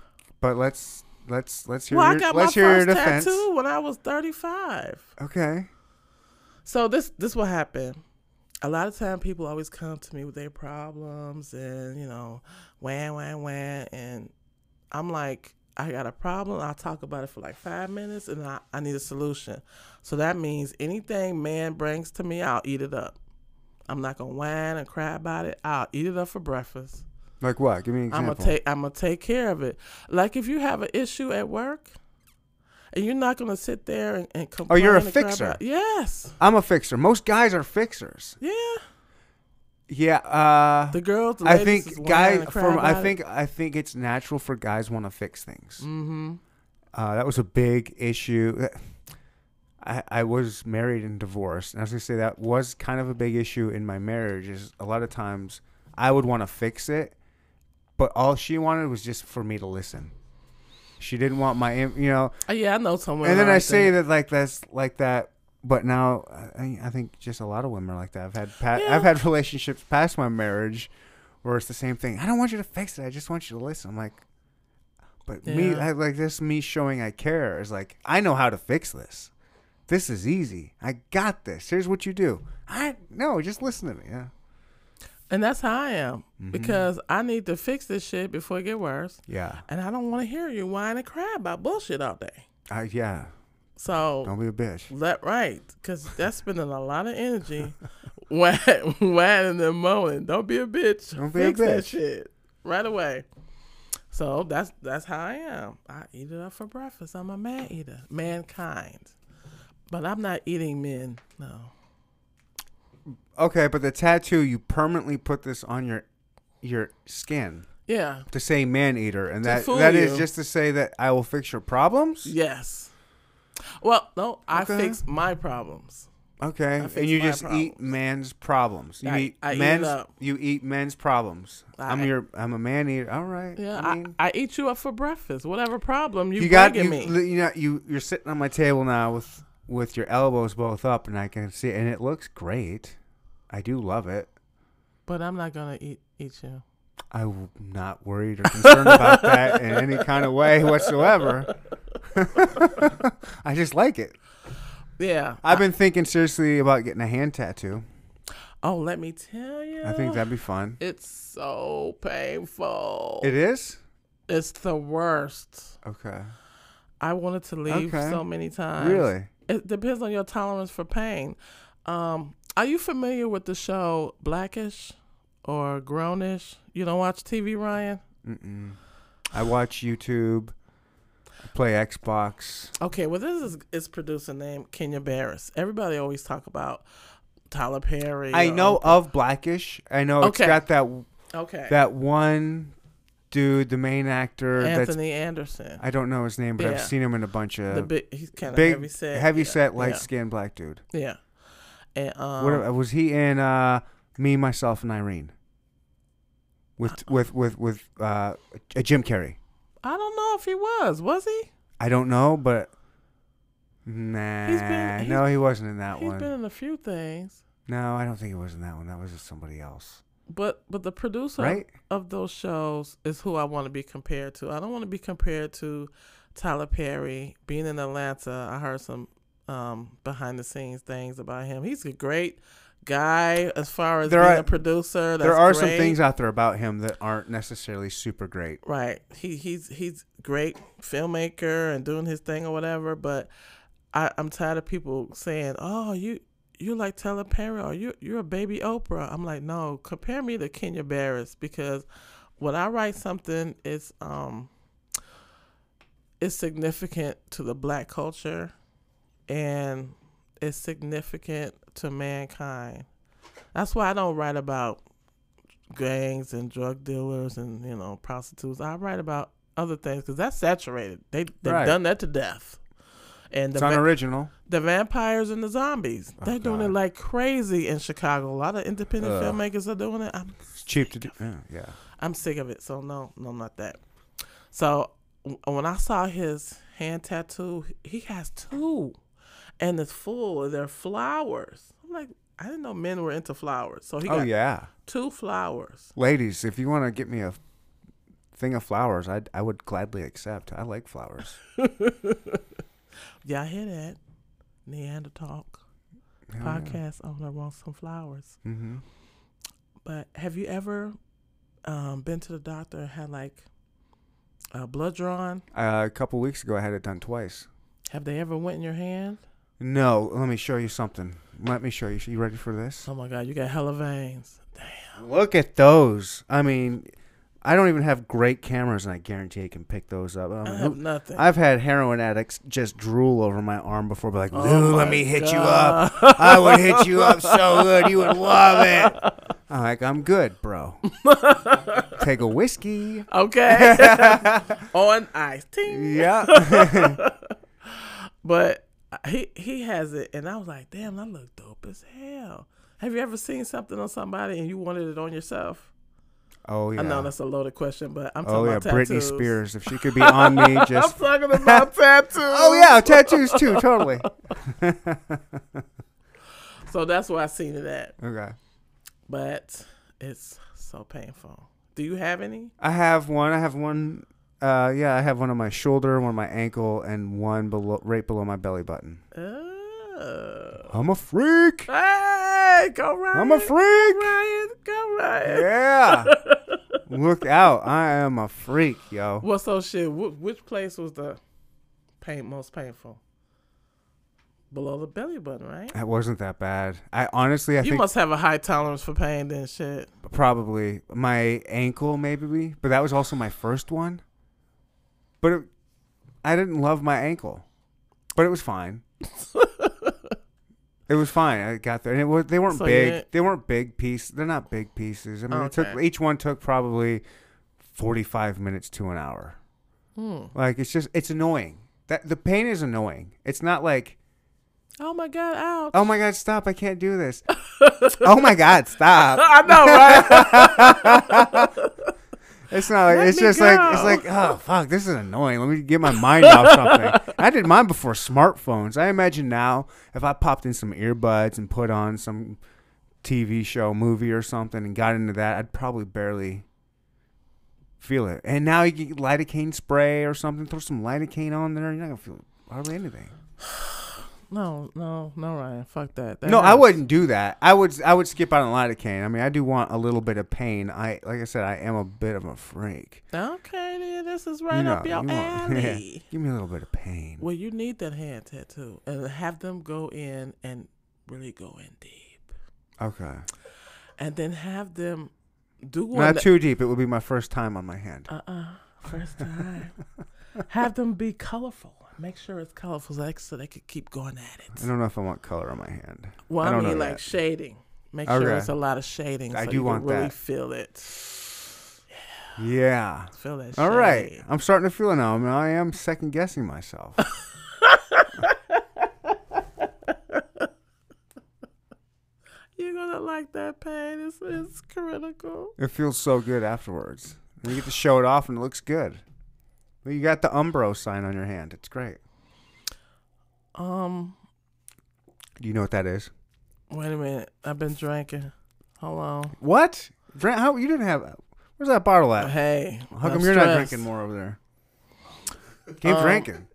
But let's let's let's hear Well, I your, got my let's hear your first defense. tattoo when I was thirty-five. Okay. So this this what happened. A lot of time people always come to me with their problems and you know, wham wham wham, and I'm like, I got a problem. I'll talk about it for like five minutes, and I, I need a solution. So that means anything man brings to me, I'll eat it up. I'm not gonna whine and cry about it. I'll eat it up for breakfast. Like what? Give me an I'm gonna take I'm gonna take care of it. Like if you have an issue at work, and you're not gonna sit there and, and complain. Oh, you're a fixer. yes. I'm a fixer. Most guys are fixers. Yeah. Yeah. Uh, The girls. The I think guys. From I about it. think I think it's natural for guys want to fix things. Mm-hmm. Uh, that was a big issue. I, I was married and divorced, and I was gonna say that was kind of a big issue in my marriage. Is a lot of times I would want to fix it, but all she wanted was just for me to listen. She didn't want my, you know. Uh, yeah, I know someone. and then I say that. that like that's like that, but now I, I think just a lot of women are like that. I've had pa- Yeah. I've had relationships past my marriage where it's the same thing. I don't want you to fix it. I just want you to listen. I'm like, but me, I, like this, me showing I care is like I know how to fix this. This is easy. I got this. Here's what you do. I no, just listen to me. Yeah, and that's how I am Mhm. because I need to fix this shit before it get worse, yeah, and I don't want to hear you whine and cry about bullshit all day. I, yeah. So Don't be a bitch. Let right, because that's spending a lot of energy whining, and moaning. Don't be a bitch. Don't be a Fix that bitch. shit right away. So that's that's how I am. I eat it up for breakfast. I'm a man eater, mankind. But I'm not eating men. No. Okay, but the tattoo you permanently put this on your your skin. Yeah. to say man eater, and To that fool that is you. just to say that I will fix your problems. Yes. Well, no, I Okay. fix my problems. Okay, fix and you my just eat problems. man's problems. You I- eat I eat it men's. up. You eat men's problems. I, am your. I'm a man eater. All right. Yeah, I I, mean, I, eat you up for breakfast. Whatever problem you, you got bringing you. me. You know you. You're sitting on my table now with with your elbows both up, and I can see, and it looks great. I do love it. But I'm not gonna eat eat you. I'm not worried or concerned about that in any kind of way whatsoever. I just like it. Yeah. I've been thinking seriously about getting a hand tattoo. Oh, let me tell you. I think that'd be fun. it's so painful. It is? it's the worst. Okay. I wanted to leave Okay. so many times. Really? It depends on your tolerance for pain. Um, are you familiar with the show Blackish or Grownish? You don't watch TV, Ryan? Mm-mm. I watch YouTube. I play Xbox. Okay, well, this is its producer name Kenya Barris. Everybody always talk about Tyler Perry. I know Oprah. of Blackish. I know Okay. it's got that Okay. that one dude, the main actor. That's Anthony Anderson. I don't know his name, but I've seen him in a bunch of the big, he's kind of big, heavy set. heavy yeah, set, light yeah, skinned black dude. Yeah. And um, what was he in? Uh, Me, myself, and Irene. With with with with uh, Jim Carrey. I don't know if he was. Was he? I don't know, but nah, He's been- no, he wasn't in that He's one. He's been in a few things. no, I don't think he was in that one. That was just somebody else, But but the producer right? of those shows is who I want to be compared to. I don't want to be compared to Tyler Perry. Being in Atlanta, I heard some um, behind the scenes things about him. He's a great guy as far as There being are- a producer. That's there are some things out there about him that aren't necessarily super great. Right. He he's he's great filmmaker and doing his thing or whatever, but I, I'm tired of people saying, Oh, you you like Tyler Perry or you you're a baby Oprah. I'm like, no, compare me to Kenya Barris because when I write something it's um it's significant to the black culture and it's significant to mankind. That's why I don't write about gangs and drug dealers and you know prostitutes. I write about other things because that's saturated. They they've Right. done that to death. And the It's va- unoriginal. the vampires and the zombies, Oh, they're doing it like crazy in Chicago. A lot of independent Ugh. filmmakers are doing it. I'm It's cheap to do. Yeah, yeah. I'm sick of it. So no, no, not that. So w- when I saw his hand tattoo, he has two, and it's full. of their flowers. I'm like, I didn't know men were into flowers. So he Oh got yeah, two flowers. ladies, if you want to get me a thing of flowers, I I would gladly accept. I like flowers. Yeah, I hear that. Neander Neanderthal podcast owner wants some flowers. Mm-hmm. But have you ever um, been to the doctor and had like uh, blood drawn? Uh, a couple weeks ago, I had it done twice. Have they ever went in your hand? No, let me show you something. Let me show you. You ready for this? Oh my God, you got hella veins. Damn. Look at those. I mean, I don't even have great cameras, and I guarantee I can pick those up. Um, I I mean, have nothing. I've had heroin addicts just drool over my arm before, be like, Oh let me hit you up. I would hit you up so good, you would love it." I'm like, "I'm good, bro. Take a whiskey." Okay. On ice. Ting. Yeah. But he he has it, and I was like, damn, that look dope as hell. Have you ever seen something on somebody and you wanted it on yourself? oh yeah. I know that's a loaded question, but I'm oh, talking about tattoos. oh yeah, about Britney. Spears. If she could be on me, just. I'm talking about tattoos. oh yeah, tattoos too. Totally. So that's where I seen it at. Okay. But it's so painful. Do you have any? I have one. I have one. Uh, yeah, I have one on my shoulder, one on my ankle, and one below, right below my belly button. Oh. I'm a freak. Hey, go Ryan. I'm a freak. Ryan, go Ryan. Yeah. Look out! I am a freak, yo. Well, so shit. Wh- which place was the pain most painful? Below the belly button, right? It wasn't that bad. I honestly, I you must have a high tolerance for pain, then shit. probably my ankle, maybe, but that was also my first one. But it, I didn't love my ankle, but it was fine. it was fine. I got there, and it was they weren't big. They weren't big pieces. They're not big pieces. I mean, it took Okay. each one took probably forty-five minutes to an hour. Hmm. Like it's just it's annoying. That the pain is annoying. It's not like Oh my god, ouch. oh my god, stop! I can't do this. oh my god, stop! I know, right? It's not like Let it's just like it's like oh fuck this is annoying. Let me get my mind off something. I did mine before smartphones. I imagine now if I popped in some earbuds and put on some TV show, movie or something and got into that, I'd probably barely feel it. And now you get lidocaine spray or something. Throw some lidocaine on there. You're not gonna feel hardly anything. No, no, no, Ryan. Fuck that. That no, I wouldn't do that. I would I would skip out on lidocaine. I mean, I do want a little bit of pain. I like I said, I am a bit of a freak. Okay, then this is right You know, up your you want- alley. Give me a little bit of pain. Well, you need that hand tattoo and have them go in and really go in deep, Okay. and then have them do one. Not that- too deep. It would be my first time on my hand. Uh-uh. First time. have them be colorful. Make sure it's colorful so they, so they could keep going at it. I don't know if I want color on my hand. Well, I I, mean, like that. shading. Make Okay. sure it's a lot of shading. I so do you want can really that. feel it. Yeah. Feel that. All right. shade. I'm starting to feel it now. I mean, I am second guessing myself. You're gonna like that pain. It's, it's critical. it feels so good afterwards. You get to show it off and it looks good. You got the Umbro sign on your hand. It's great. Um. Do you know what that is? Wait a minute. I've been drinking. Hold on. What? Drink, how you didn't have? Where's that bottle at? Hey. How come I'm you're not drinking more over there? Keep Um, drinking.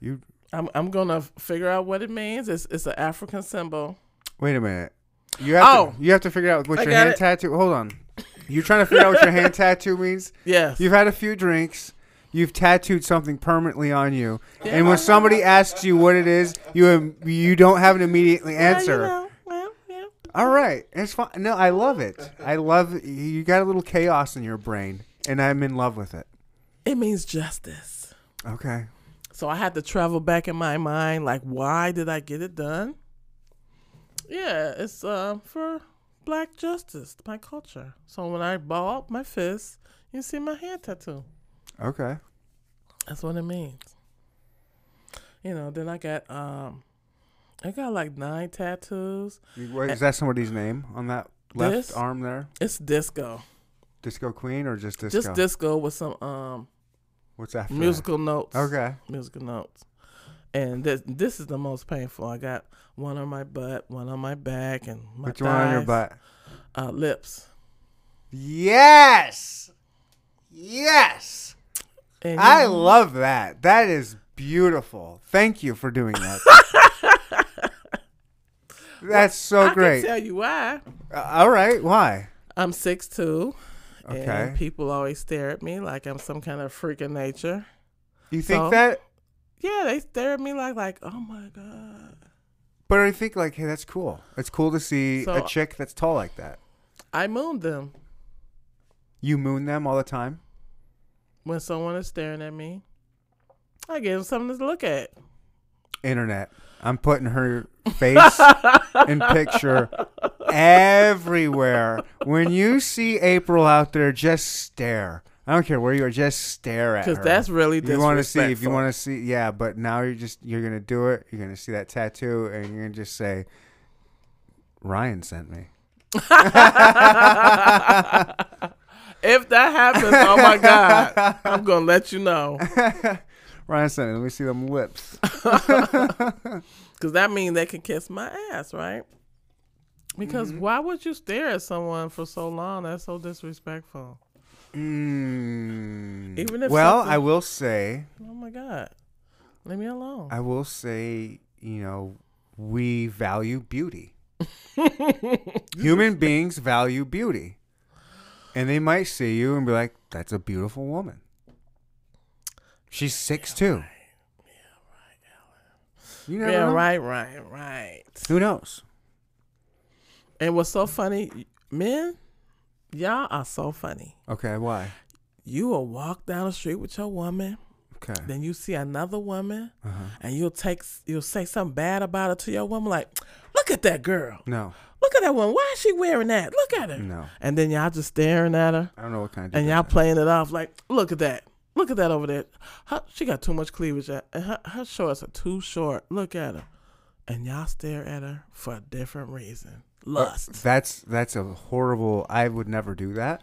You I'm I'm gonna figure out what it means. It's it's an African symbol. wait a minute. You have Oh. to, you have to figure out what I your hand it. tattoo. Hold on. You're trying to figure out what your hand tattoo means. Yes. You've had a few drinks. You've tattooed something permanently on you, Yeah. and when somebody asks you what it is, you you don't have an immediately Yeah, you answer. know, well, yeah. All right, it's fine. No, I love it. I love you. Got a little chaos in your brain, and I'm in love with it. It means justice. Okay. So I had to travel back in my mind, like, why did I get it done? Yeah, it's uh, for black justice, my culture. So when I ball up my fist, you see my hand tattoo. Okay. That's what it means. You know, then I got um, I got like nine tattoos. What- Is that somebody's name on that left This? arm there? It's disco, Disco Queen or just disco? just disco with some um, What's that? Musical notes. Okay. Musical notes. And this this is the most painful. I got one on my butt, one on my back, and my Which one on your thighs. butt? Uh, lips. Yes. Yes. And I love that. That is beautiful. Thank you for doing that. That's so I great. can tell you why. Uh, all right. Why? I'm six two. Okay. And people always stare at me like I'm some kind of freak of nature. You think So? that? Yeah, they stare at me like like, oh my god. But I think like, hey, that's cool. It's cool to see So- a chick that's tall like that. I moon them You moon them all the time. When someone is staring at me. I give them something to look at. Internet. I'm putting her face and picture everywhere. When you see April out there, just stare. I don't care where you are, just stare at her. Because that's really you want to see if you want to see yeah but now you're just you're gonna do it you're gonna see that tattoo and you're gonna just say ryan sent me If that happens, oh my god, I'm gonna let you know. ryan me let me see them lips Because that means they can kiss my ass, right? Because Mm-hmm. why would you stare at someone for so long? That's so disrespectful. mm. Even if well i will say Oh my god, leave me alone. i will say you know we value beauty human beings value beauty and they might see you and be like that's a beautiful woman she's six two you never yeah, know. right, right, right. Who knows? And what's so funny, men, y'all are so funny. Okay, why? You will walk down the street with your woman, Okay. then you see another woman, Uh-huh. and you'll take you'll say something bad about her to your woman, like, "Look at that girl! No, Look at that one! Why is she wearing that? Look at her!" no. And then y'all just staring at her, I don't know what kind of. and y'all playing it off like, "Look at that! Look at that over there! Her, she got too much cleavage, at- and her, her shorts are too short. Look at her." And y'all stare at her for a different reason, uh, lust. That's that's a horrible. I would never do that.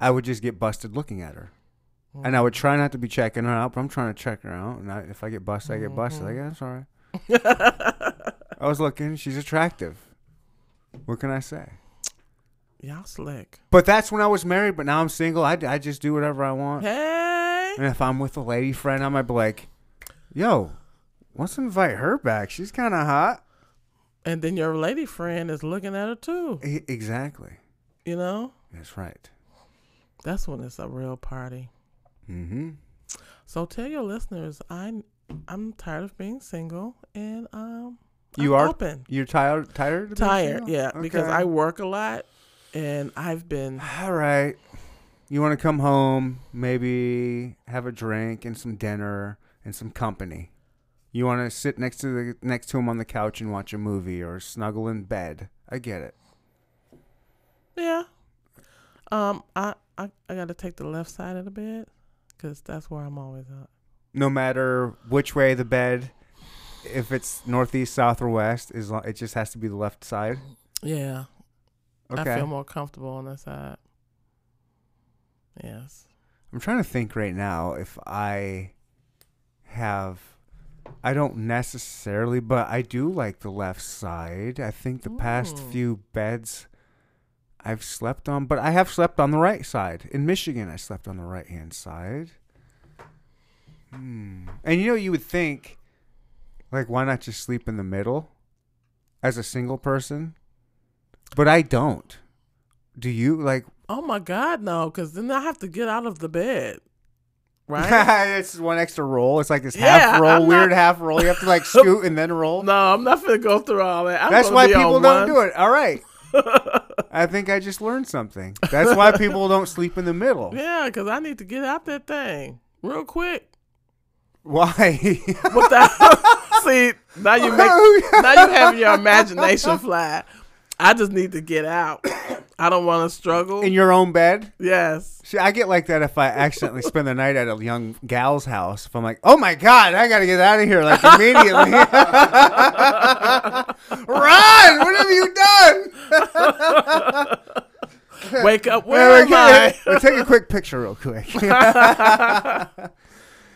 I would just get busted looking at her, and I would try not to be checking her out. But I'm trying to check her out, and I, if I get busted, I get busted. Like, yeah, that's all right. I was looking. She's attractive. What can I say? y'all slick. But that's when I was married. But now I'm single. I, I just do whatever I want. Hey. And if I'm with a lady friend, I might be like, "Yo, let's invite her back. She's kind of hot." And then your lady friend is looking at her too. E- exactly. You know, That's right. that's when it's a real party. Mm-hmm. So tell your listeners, I I'm tired of being single, and um, You I'm are open, You're tired. Tired. of tired, yeah, because I work a lot, and I've been All right. You want to come home, maybe have a drink and some dinner and some company. You want to sit next to the next to him on the couch and watch a movie or snuggle in bed. I get it. yeah. Um, I I, I got to take the left side of the bed, cause that's where I'm always at. No matter which way the bed, if it's northeast, south, or west, is it just has to be the left side. Yeah, I feel more comfortable on that side. Yes. I'm trying to think right now if I have. I don't necessarily, but I do like the left side. I think the past few beds I've slept on, but I have slept on the right side. In Michigan, I slept on the right hand side. Hmm. And you know, you would think, like, why not just sleep in the middle as a single person? But I don't. Do you? Like, Oh my God, no! Because then I have to get out of the bed, right? it's one extra roll. It's like this Yeah, half roll, I'm weird not- half roll. You have to like scoot and then roll. no, I'm not gonna go through all that. I'm That's gonna why be people on don't one. do it. All right. I think I just learned something. That's why people don't sleep in the middle. Yeah, because I need to get out that thing real quick. Why? That, see, now you make now you have your imagination fly. I just need to get out. I don't want to struggle. in your own bed? yes. See, I get like that if I accidentally spend the night at a young gal's house. If I'm like, oh my god, I gotta get out of here like immediately. Run! What have you done? Wake up, where wait, am I? We'll take a quick picture real quick.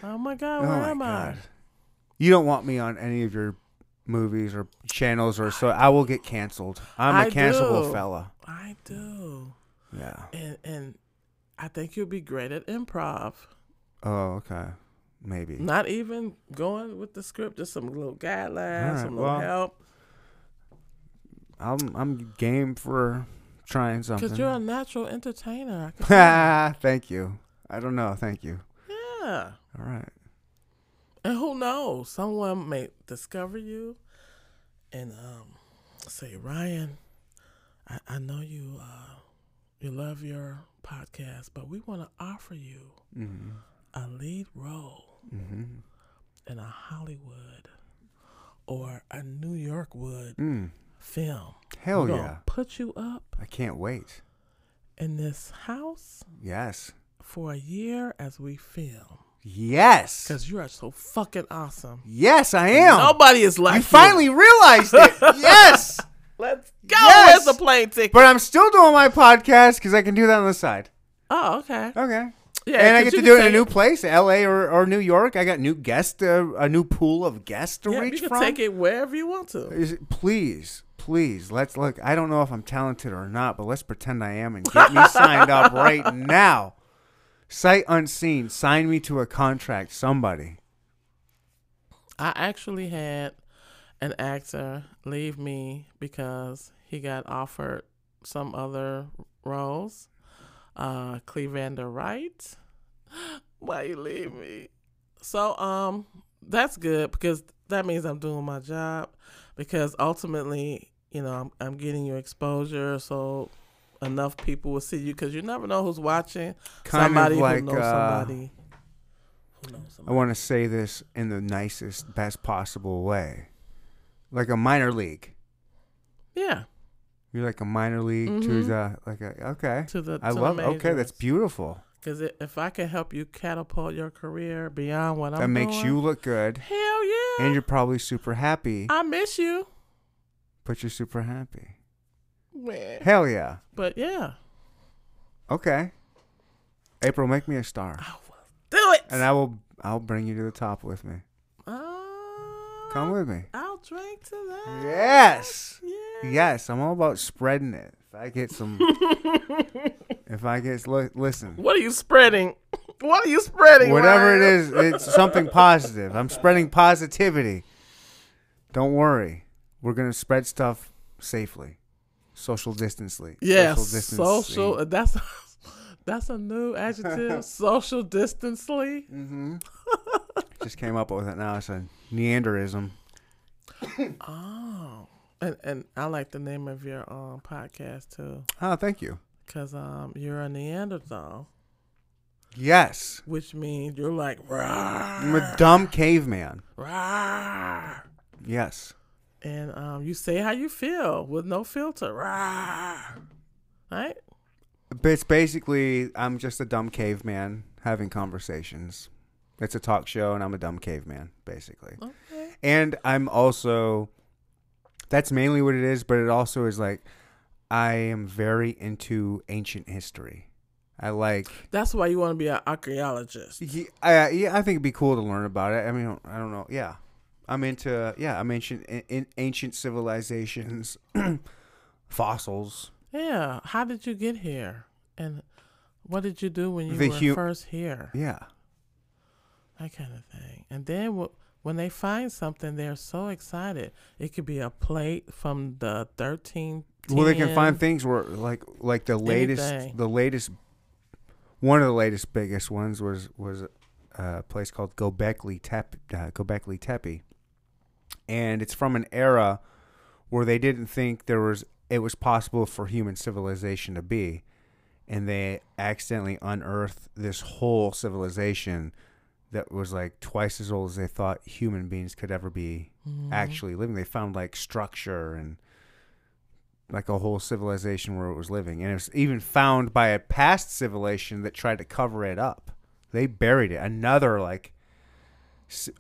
Oh my God, Oh where my am god. You don't want me on any of your movies or channels or so I will get canceled. I'm a cancelable do. fella. I? Do, Yeah. and and I think you'll be great at improv. Oh, okay. Maybe. Not even going with the script, just some little guidelines, Alright, some little well, help. I'm I'm game for trying something. Because you're a natural entertainer. I can tell. Thank you. I don't know. Thank you. yeah. All right. And who knows? Someone may discover you and um, say, Ryan, I, I know you uh, you love your podcast, but we want to offer you Mm-hmm. a lead role Mm-hmm. in a Hollywood or a New York wood Mm. film. Hell yeah. Put you up I can't wait. in this house Yes. for a year as we film. Yes. Because you are so fucking awesome. Yes, I am. Nobody is like you finally realized it. yes. Let's go. Yes. Where's the plane ticket? But I'm still doing my podcast because I can do that on the side. oh, okay. Okay. Yeah, and I get to do it in a new place, L.A. or, or New York. I got new guests, uh, a new pool of guests to Yeah, reach you can from. take it wherever you want to. Is it- please, please, let's look. I don't know if I'm talented or not, but let's pretend I am and get me signed up right now. Sight unseen, sign me to a contract. Somebody. I actually had an actor leave me because he got offered some other roles. Uh, Clevander Wright. Why you leave me? So um, that's good because that means I'm doing my job. Because ultimately, you know, I'm I'm getting your exposure, so enough people will see you. Because you never know who's watching. Kind somebody of like who knows uh, somebody. Who knows I want to say this in the nicest, best possible way. Like a minor league. Yeah, You're like a minor league to Mhm. the like a okay. to the. I to the love okay, that's beautiful. Because if I can help you catapult your career beyond what that I'm that makes doing, you look good hell yeah. and you're probably super happy, I miss you, but you're super happy. Hell yeah. But yeah, Okay. April, make me a star. I will do it. And I will I'll bring you to the top with me. Oh, Come with me. I'll drink to that. Yes. Yeah. Yes, I'm all about spreading it. If I get some if I get li- listen. What are you spreading? What are you spreading? Whatever it Ryan? is, it's something positive. I'm spreading positivity. Don't worry. We're going to spread stuff safely. Social distancely. Yes, distancing. social. That's that's a new adjective. social distancely. Mm-hmm. Just came up with it now. It's a Neanderism. Oh, and and I like the name of your um podcast too, Oh, thank you. cause um you're a Neanderthal, Yes. which means you're like I'm a dumb caveman. rah, Yes. And um you say how you feel with no filter, rah, right? It's basically I'm just a dumb caveman having conversations. It's a talk show and I'm a dumb caveman, basically. Okay. And I'm also that's mainly what it is, but it also is like I am very into ancient history. I like That's why you want to be an archaeologist. yeah, I, yeah, I think it'd be cool to learn about it. I mean, I don't know. Yeah. I'm into yeah, I'm ancient in, ancient civilizations, fossils. Yeah. How did you get here? And what did you do when you The were hu- first here? Yeah. That kind of thing. And then wh- when they find something, they're so excited. It could be a plate from the 13. Well, they can find things where like like the latest Anything. the latest one of the latest biggest ones was was a place called Gobekli Tepe uh, Gobekli Tepe, and it's from an era where they didn't think there was it was possible for human civilization to be, and they accidentally unearthed this whole civilization that was like twice as old as they thought human beings could ever be Mm-hmm. actually living. They found like structure and like a whole civilization where it was living, and it was even found by a past civilization that tried to cover it up. They buried it. Another like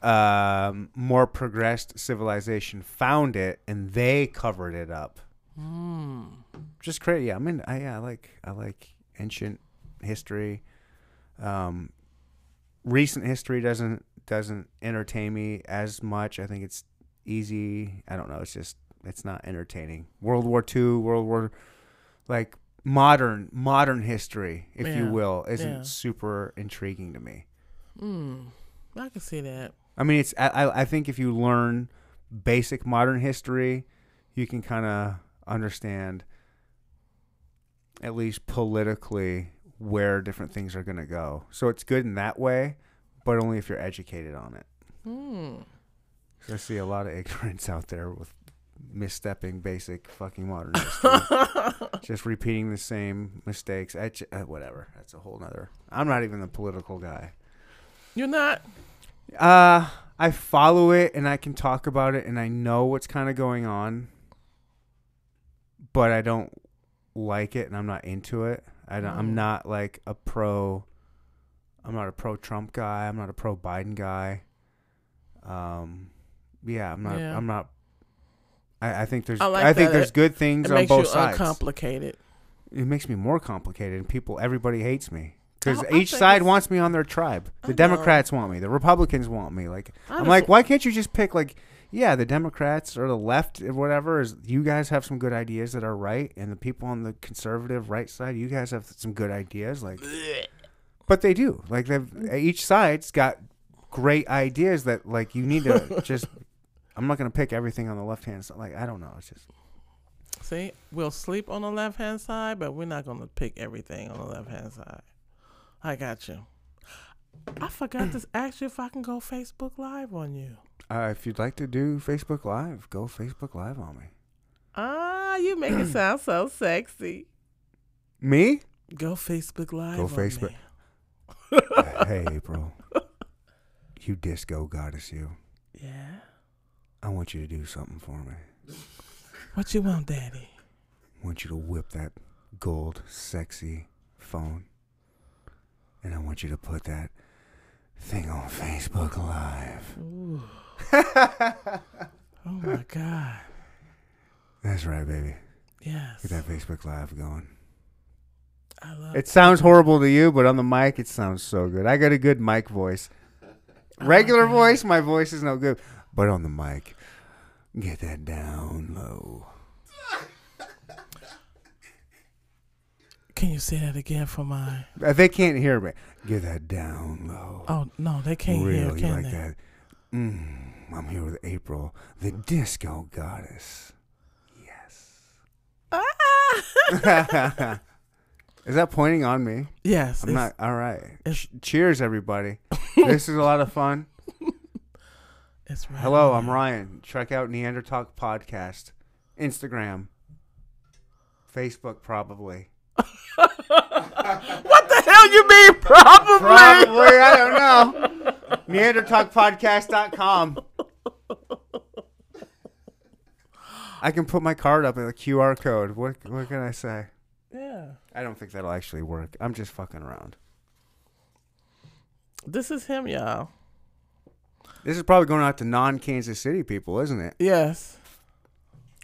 um, more progressed civilization found it, and they covered it up Hmm. just crazy. Yeah, I mean, I yeah, I like I like ancient history. Um, recent history doesn't doesn't entertain me as much. I think it's easy. I don't know. It's just it's not entertaining. World War II, World War, like modern modern history, if you will, isn't yeah. super intriguing to me. Hmm. I can see that. I mean, it's I I think if you learn basic modern history, you can kind of understand at least politically where different things are going to go. So it's good in that way, but only if you're educated on it. Hmm. I see a lot of ignorance out there with misstepping basic fucking modern history, just repeating the same mistakes. I, uh, whatever. That's a whole nother. I'm not even a political guy. You're not. Uh, I follow it and I can talk about it and I know what's kind of going on, but I don't like it and I'm not into it. I don't, Mm. I'm not like a pro. I'm not a pro Trump guy. I'm not a pro Biden guy. Um, yeah, I'm not. Yeah. I'm not. I, I think there's. I like I, think there's It- good things It on makes both you sides. Complicated. it makes me more complicated, and people, everybody hates me because I- oh, I each side wants me on their tribe. I The know. Democrats want me. The Republicans want me. Like I I'm like, why can't you just pick like, yeah, the Democrats or the left or whatever is. You guys have some good ideas that are right, and the people on the conservative right side, you guys have some good ideas. Like, but they do. Like they've mm. eh, each side's got great ideas that like you need to just. I'm not gonna pick everything on the left hand side. Like I don't know. It's just See, we'll sleep on the left hand side, but we're not gonna pick everything on the left hand side. I got you. I forgot to ask you if I can go Facebook Live on you. uh, if you'd like to do Facebook Live, go Facebook Live on me. Ah, you make it sound so sexy. Me? Go Facebook Live. Go Facebook- hey, April. You disco goddess, you. Yeah. I want you to do something for me. What you want, Daddy? I want you to whip that gold, sexy phone. And I want you to put that thing on Facebook Live. Ooh. oh my God. That's right, baby. Yes. Get that Facebook Live going. I love It sounds horrible to you, but on the mic, it sounds so good. I got a good mic voice. Oh, Regular God. voice, my voice is no good. But on the mic, get that down low. Can you say that again for my? Uh, They can't hear me. Get that down low. Oh no, they can't hear. really Can like they? that. Mm, I'm here with April, the disco goddess. Yes. Ah! Is that pointing on me? yes. I'm not. All right. cheers, everybody. this is a lot of fun. It's right. Hello, I'm Ryan. Check out Neanderthal Podcast, Instagram, Facebook, probably. What the hell you mean? Probably. Probably, I don't know. NeanderTalkPodcast.com. I can put my card up in a QR code. What what can I say? Yeah. I don't think that'll actually work. I'm just fucking around. This is him, y'all. This is probably going out to non Kansas City people, isn't it? Yes.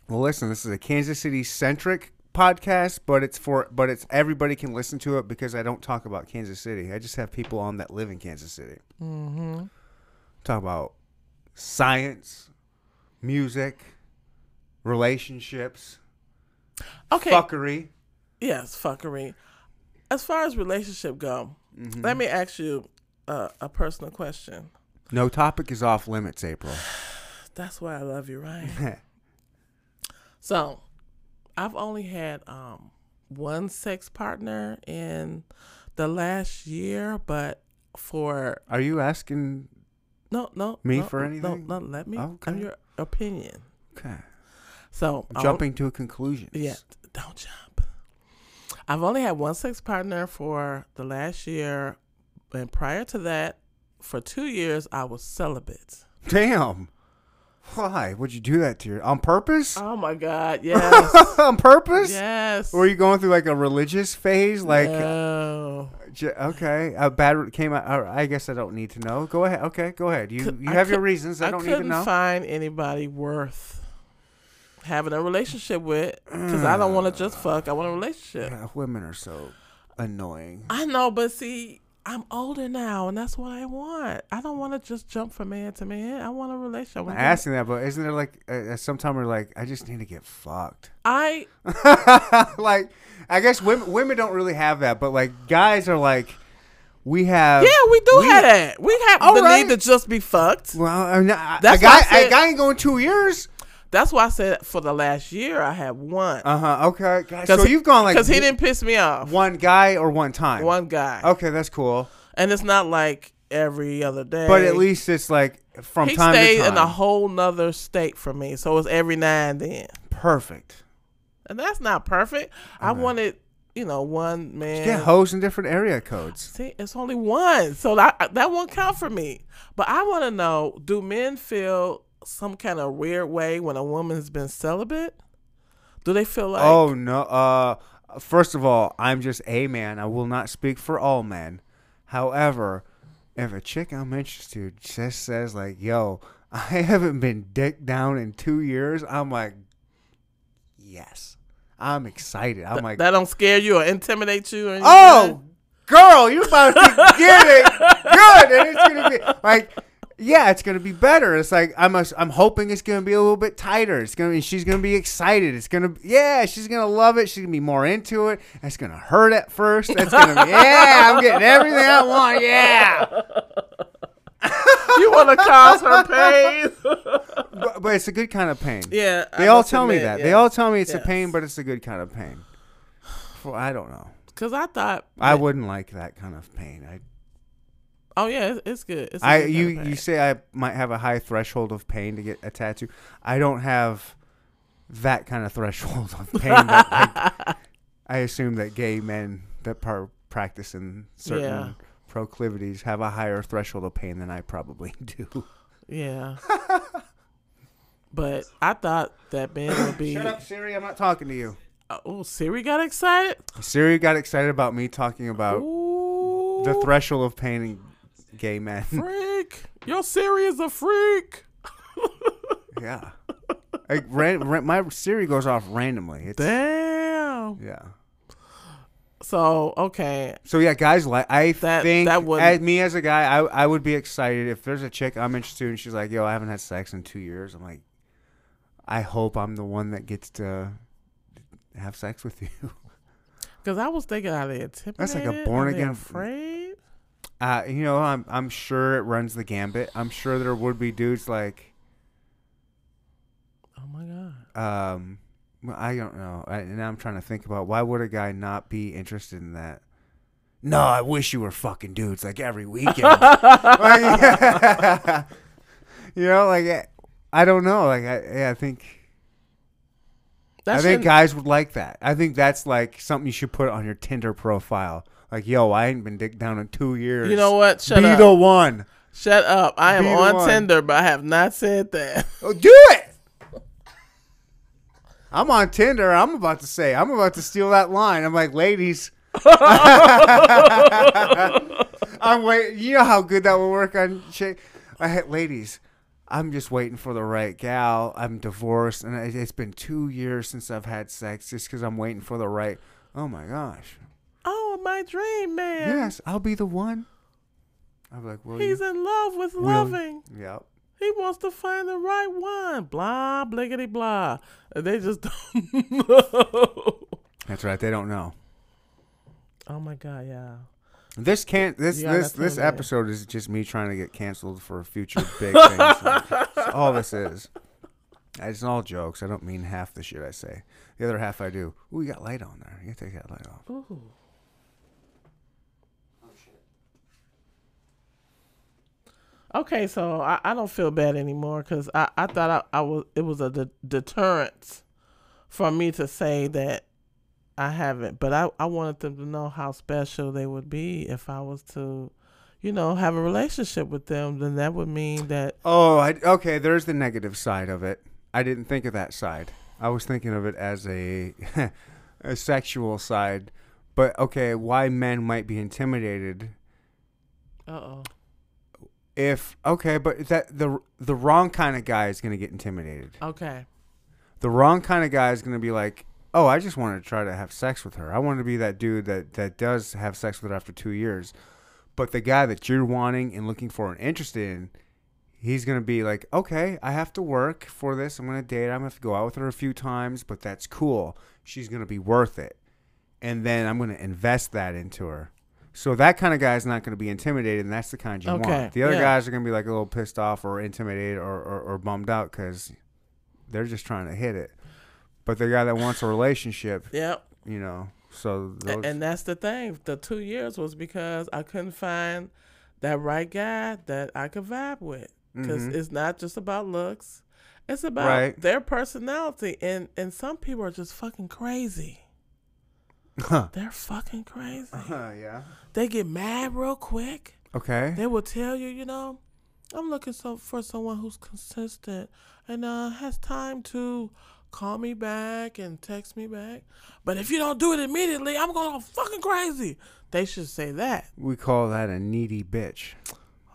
Well, listen, this is a Kansas City centric podcast, but it's for but it's everybody can listen to it because I don't talk about Kansas City. I just have people on that live in Kansas City. Mm-hmm. Talk about science, music, relationships, Okay. fuckery. Yes, fuckery. As far as relationship go, Mhm. let me ask you uh, a personal question. No topic is off limits, April. That's why I love you, right? So, I've only had um one sex partner in the last year, but for Are you asking? no, no, Me no, for No, anything? no, let me. Okay. I'm your opinion. Okay, So jumping to a conclusion. Yeah, don't jump. I've only had one sex partner for the last year, and prior to that, for two years, I was celibate. Damn. Why would you do that to your on purpose? Oh my God! Yes, on purpose? yes. Were you going through like a religious phase? Like, no. j- okay, a bad came out. I guess I don't need to know. Go ahead. Okay, go ahead. You you I have your reasons. I, I don't need to couldn't know. find anybody worth having a relationship with because I don't want to just mm. fuck. I want a relationship. Yeah, women are so annoying. I know, but see, I'm older now, and that's what I want. I don't want to just jump from man to man. I want a relationship. I I'm asking that, but isn't there like uh, sometime we're like, I just need to get fucked. I like, I guess women women don't really have that, but like guys are like, we have. yeah, we do we- have that. We have the right. need to just be fucked. Well, I'm not, That's a I guy, a guy ain't going two years. That's why I said for the last year I have one. Uh huh. Okay. 'Cause so you've gone like because he didn't piss me off. one guy or one time. One guy, Okay, that's cool. and it's not like every other day. But at least it's like from he time stayed to time. He stayed in a whole nother state from me, so it's every now and then, Perfect. and that's not perfect. I wanted, you know, one man. Get hoes in different area codes. See, it's only one, so that that won't count for me. But I want to know: Do men feel some kind of weird way when a woman's been celibate? Do they feel like? oh no. Uh, first of all, I'm just a man. I will not speak for all men. However, if a chick I'm interested in just says like, "Yo, I haven't been dick down in two years," I'm like, yes, I'm excited. I'm like, that don't scare you or intimidate you? Or anything? oh, girl, you about to get it good, and it's gonna be like. Yeah, it's gonna be better. It's like I'm. A, I'm hoping it's gonna be a little bit tighter. It's gonna. be She's gonna be excited. It's gonna. Yeah, she's gonna love it. She's gonna be more into it. It's gonna hurt at first. It's gonna be. Yeah, I'm getting everything I want. Yeah, you want to cause her pain? but, but it's a good kind of pain. yeah, They I all tell me admit, that. They all tell me it's a pain, but it's a good kind of pain. Well, I don't know. Cause I thought, I wouldn't like that kind of pain. I oh yeah, it's, it's good. It's I good you kind of you say I might have a high threshold of pain to get a tattoo. I don't have that kind of threshold of pain. that, like, I assume that gay men that practice in certain Yeah. proclivities have a higher threshold of pain than I probably do. yeah. but I thought that man would be. Shut up, Siri. I'm not talking to you. Oh, Siri got excited. Siri got excited about me talking about Ooh, the threshold of pain in gay men. freak. Your Siri is a freak. yeah. Like, ran, ran, my Siri goes off randomly. It's, Damn. yeah. So okay, So yeah, guys, like I That- think that would- as me as a guy, I I would be excited if there's a chick I'm interested in. She's like, "Yo, I haven't had sex in two years." I'm like, I hope I'm the one that gets to have sex with you. because I was thinking, are they intimidated? That's like a born-again- Afraid? Uh, you know, I'm I'm sure it runs the gambit. I'm sure there would be dudes like, Oh my god. um, I don't know. I, and now I'm trying to think about why would a guy not be interested in that. No, I wish you were fucking dudes like every weekend. Like, you know, like I don't know. Like I, yeah, I think That I think shouldn't- guys would like that. I think that's like something you should put on your Tinder profile. Like, yo, I ain't been dick down in two years. You know what? Shut Be up. the one. Shut up. I am Be the on one. Tinder, but I have not said that. Oh, do it. I'm on Tinder. I'm about to say. I'm about to steal that line. I'm like, ladies. I'm waiting. You know how good that will work on. I had ladies. I'm just waiting for the right gal. I'm divorced, and it's been two years since I've had sex, just because I'm waiting for the right. Oh my gosh. My dream man. Yes, I'll be the one. I'm like, will He's you? in love with Will- loving. Yep. He wants to find the right one. Blah, bliggity, blah. And they just don't know. That's right. They don't know. Oh my God, yeah. This can't. This gotta this this episode is just me trying to get canceled for future big things. That's all this is. It's all jokes. I don't mean half the shit I say. The other half I do. Ooh, you got light on there. You gotta take that light off. Ooh. Okay, so I, I don't feel bad anymore because I, I thought I, I was it was a de- deterrent for me to say that I haven't, but I, I wanted them to know how special they would be if I was to, you know, have a relationship with them. Then that would mean that Oh, I, okay. There's the negative side of it. I didn't think of that side. I was thinking of it as a a sexual side. But okay, why men might be intimidated uh oh if okay, but that the the wrong kind of guy is gonna get intimidated. okay The wrong kind of guy is going to be like, "Oh, I just wanted to try to have sex with her. I want to be that dude that that does have sex with her after 2 years." But the guy that you're wanting and looking for and interested in, he's going to be like, "Okay, I have to work for this. I'm going to date. her. I'm going to have to go out with her a few times, but that's cool. She's going to be worth it." And then I'm going to invest that into her. So that kind of guy is not going to be intimidated, and that's the kind you Okay, want. The other yeah. guys are going to be like a little pissed off or intimidated or, or, or bummed out because they're just trying to hit it. But the guy that wants a relationship, Yep. you know, so those, And that's the thing. The two years was because I couldn't find that right guy that I could vibe with. Because Mhm. it's not just about looks; it's about Right. their personality. And and some people are just fucking crazy. Huh. They're fucking crazy. yeah. They get mad real quick. Okay. They will tell you, you know, I'm looking so for someone who's consistent and uh, has time to call me back and text me back. But if you don't do it immediately, I'm going to go fucking crazy. They should say that. We call that a needy bitch.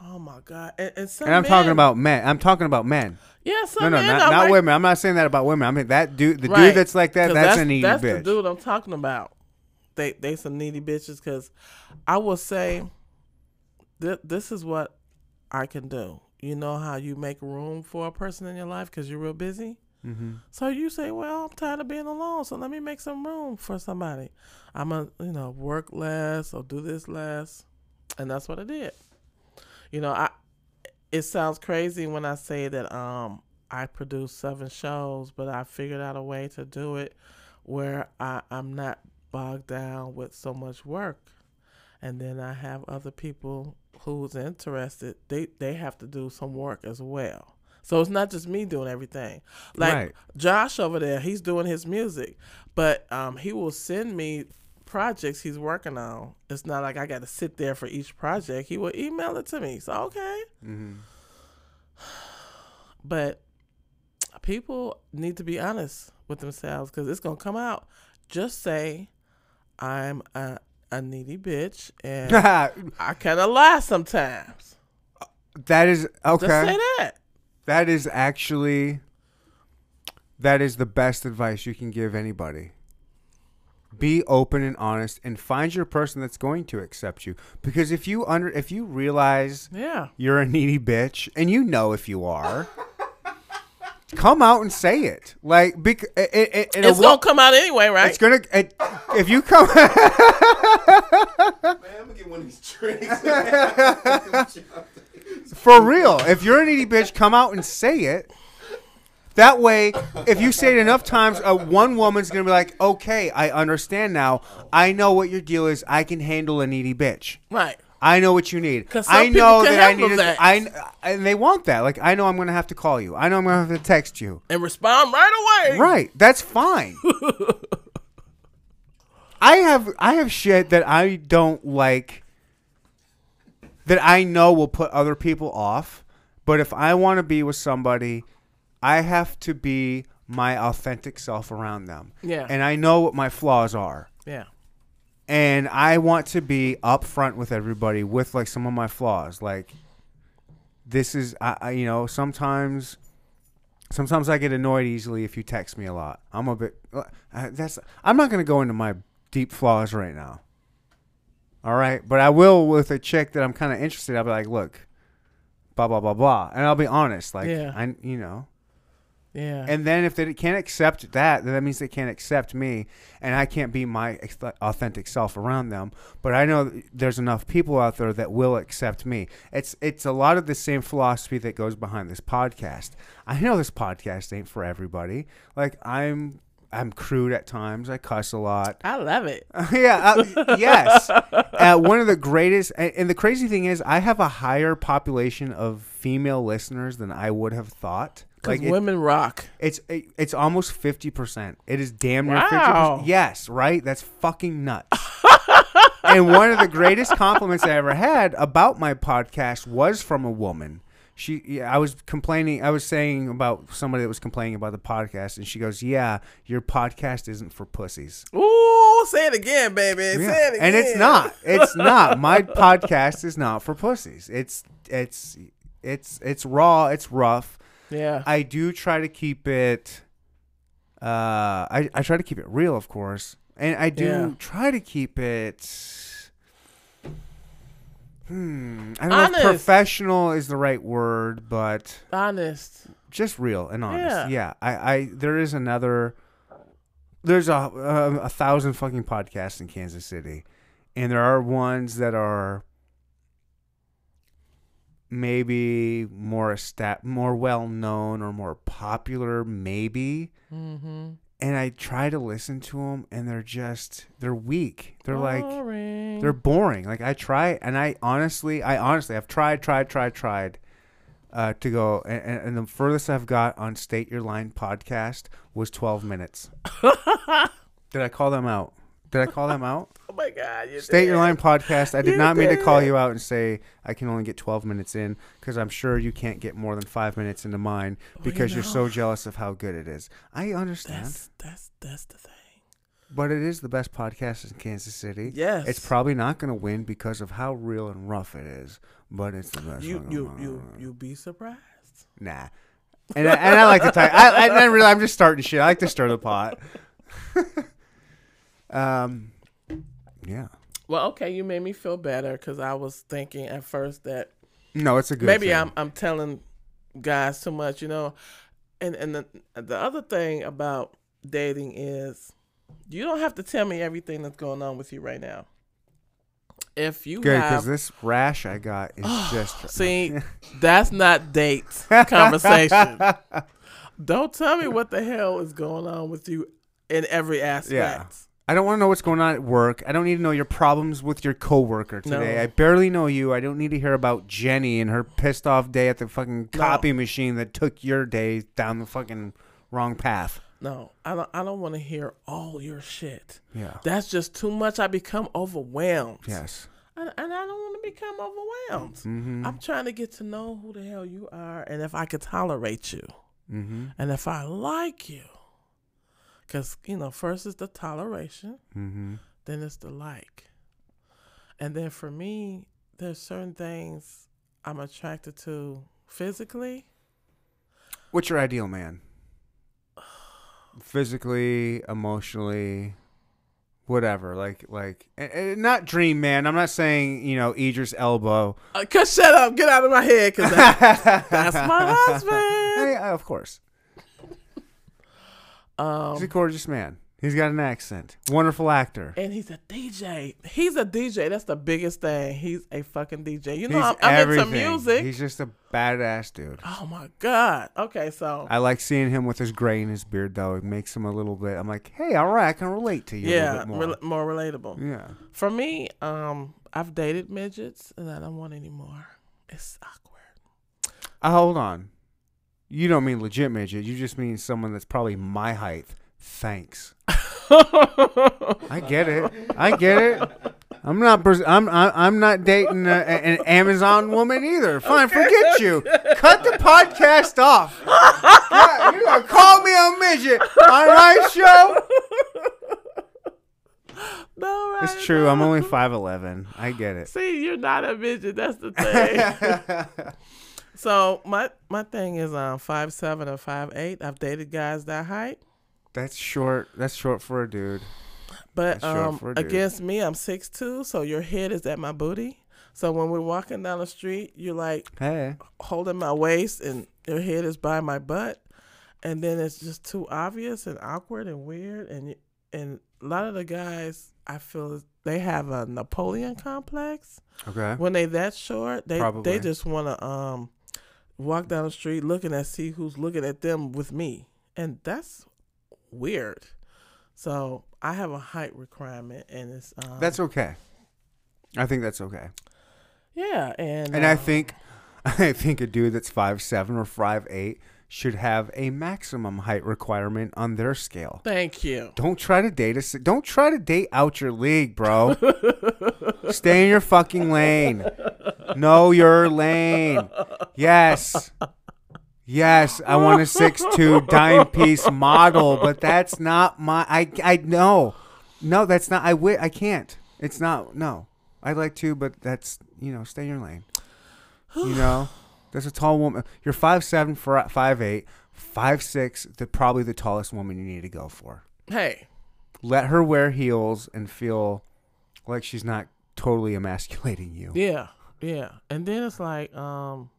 Oh my god! And, and some And I'm men- talking about men. I'm talking about men. yeah, some No, no, men not, not like, women. I'm not saying that about women. I mean that dude, the Right. dude that's like that, 'Cause that's, a needy that's bitch. the dude I'm talking about. They they some needy bitches because I will say th- this is what I can do. You know how you make room for a person in your life because you're real busy. hmm So you say, "Well, I'm tired of being alone, so let me make some room for somebody. I'm gonna, you know, work less or do this less," and that's what I did. You know, I. It sounds crazy when I say that um I produced seven shows, but I figured out a way to do it where I I'm not bogged down with so much work, and then I have other people who's interested. They they have to do some work as well. So it's not just me doing everything. Like Right. Josh over there, he's doing his music, but um, he will send me projects he's working on. It's not like I got to sit there for each project. He will email it to me. So okay, hmm but people need to be honest with themselves because it's gonna come out. Just say, I'm a, a needy bitch, and I kind of lie sometimes. that is okay. Just say that. That is actually that is the best advice you can give anybody. Be open and honest and find your person that's going to accept you. Because if you under if you realize Yeah. you're a needy bitch and you know if you are, come out and say it. Like bec- it, it, it, It's gonna come out anyway, right? it's gonna it, if you come Man, I'm gonna get one of these drinks. For real. If you're a needy bitch, come out and say it. That way, if you say it enough times, uh, one woman's gonna be like, "Okay, I understand now. I know what your deal is. I can handle a needy bitch. right. I know what you need. I know that I need. that. It. I and they want that. Like I know I'm gonna have to call you. I know I'm gonna have to text you. And respond right away. Right. That's fine. I have I have shit that I don't like that I know will put other people off, but if I want to be with somebody, I have to be my authentic self around them. Yeah. And I know what my flaws are. Yeah. And I want to be upfront with everybody with like some of my flaws. Like this is I, I you know, sometimes sometimes I get annoyed easily if you text me a lot. I'm a bit uh, that's I'm not going to go into my deep flaws right now. All right, but I will with a chick that I'm kind of interested. I'll be like, "Look, blah blah blah blah," and I'll be honest. Like, Yeah. I, you know, Yeah. and then if they can't accept that, then that means they can't accept me, and I can't be my authentic self around them. But I know there's enough people out there that will accept me. It's it's a lot of the same philosophy that goes behind this podcast. I know this podcast ain't for everybody. Like I'm I'm crude at times. I cuss a lot. I love it. yeah, uh, yes. Uh, one of the greatest, and, and the crazy thing is, I have a higher population of female listeners than I would have thought. Like it- women rock. it's it, it's almost fifty percent. It is damn near fifty Wow. percent. Yes, right. That's fucking nuts. and one of the greatest compliments I ever had about my podcast was from a woman. She, yeah, I was complaining. I was saying about somebody that was complaining about the podcast, and she goes, "Yeah, your podcast isn't for pussies." Ooh, say it again, baby. Say it again. And it's not. It's not. My podcast is not for pussies. It's it's it's it's raw. It's rough. Yeah. I do try to keep it Uh, I I try to keep it real, of course, and I do Yeah. try to keep it. Hmm. I don't know if professional is the right word, but Honest. just real and honest. Yeah. Yeah. I, I there is another there's a, a a thousand fucking podcasts in Kansas City. And there are ones that are maybe more estab- more well known or more popular maybe. Mm-hmm. And I try to listen to them and they're just they're weak. They're like they're boring. Like I try, and I honestly, I honestly, I've tried, tried, tried, tried uh, to go, and, and and the furthest I've got on State Your Line podcast was twelve minutes. Did I call them out? Did I call them out? oh my god. You State did. Your Line podcast. I did You not mean to call you out and say I can only get twelve minutes in because I'm sure you can't get more than five minutes into mine Well, you because you're so jealous of how good it is. I understand, That's that's that's the thing. but it is the best podcast in Kansas City. Yes. It's probably not going to win because of how real and rough it is, but it's the best. you you you you be surprised. Nah. And I, and I like to talk. I, I, I really, I'm just starting shit. I like to stir the pot. um, yeah. Well, okay, you made me feel better because I was thinking at first that No, it's a good. maybe thing. I'm I'm telling guys too much, you know. And and the the other thing about dating is you don't have to tell me everything that's going on with you right now. If you good because this rash I got is just. see, that's not date conversation. don't tell me what the hell is going on with you in every aspect. I don't want to know what's going on at work. I don't need to know your problems with your coworker today. No. I barely know you. I don't need to hear about Jenny and her pissed off day at the fucking No. copy machine that took your day down the fucking wrong path. No, I don't. I don't want to hear all your shit. Yeah. That's just too much. I become overwhelmed. Yes. And, and I don't want to become overwhelmed. Mm-hmm. I'm trying to get to know who the hell you are and if I could tolerate you Mm-hmm. and if I like you. Because, you know, first is the toleration, Mm-hmm. then it's the like. And then for me, there's certain things I'm attracted to physically. What's your ideal man? Physically, emotionally, whatever. Like, like, and, and not dream man. I'm not saying you know Idris Elba. Uh, cause shut up, get out of my head, cause that, that's my husband. Hey, of course, Um, he's a gorgeous man. He's got an accent. Wonderful actor. and he's a DJ. He's a DJ. That's the biggest thing. He's a fucking DJ. You know, He's I'm, I'm into music. He's just a badass dude. oh my god. Okay, so I like seeing him with his gray in his beard, though. It makes him a little bit. I'm like, hey, all right, I can relate to you a yeah, little bit more. rel- more relatable. yeah. For me, um, I've dated midgets, and I don't want any more. It's awkward. Uh, hold on. You don't mean legit midget. You just mean someone that's probably my height. Thanks. I get it. I get it. I'm not. Pers- I'm. I'm not dating a, an Amazon woman either. Fine, forget you. Cut the podcast off. Yeah, you gonna call me a midget on my show? no, right? It's true. I'm only five eleven. I get it. See, you're not a midget. That's the thing. so my my thing is um five seven or five eight. I've dated guys that height. That's short. That's short for a dude. But um, a dude. against me, I'm six two, so your head is at my booty. So when we're walking down the street, you're like Hey. holding my waist, and your head is by my butt, and then it's just too obvious and awkward and weird. And and a lot of the guys, I feel they have a Napoleon complex. Okay. When they that short, they Probably. they just want to um walk down the street looking at see who's looking at them with me, and that's weird. So I have a height requirement, and it's um, That's okay. I think that's okay. yeah, and And I uh, think I think a dude that's five seven or five eight should have a maximum height requirement on their scale. thank you. Don't try to date us. Don't try to date out your league, bro. Stay in your fucking lane. Know your lane. Yes. Yes, I want a six two dime piece model, but that's not my. I I know, no, that's not. I wi- I can't. It's not. No, I'd like to, but that's you know, stay in your lane. You know, That's a tall woman. You're five seven for five eight, five six. The probably the tallest woman you need to go for. Hey, Let her wear heels and feel like she's not totally emasculating you. yeah, yeah. And then it's like, um,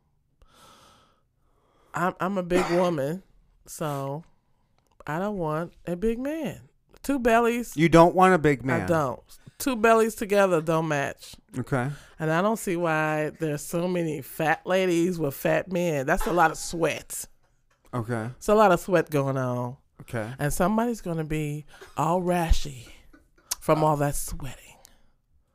I'm I'm a big woman, so I don't want a big man. Two bellies, You don't want a big man. I don't. Two bellies together don't match. Okay. And I don't see why there's so many fat ladies with fat men. That's a lot of sweat. Okay. It's a lot of sweat going on. Okay. And somebody's going to be all rashy from all that sweating.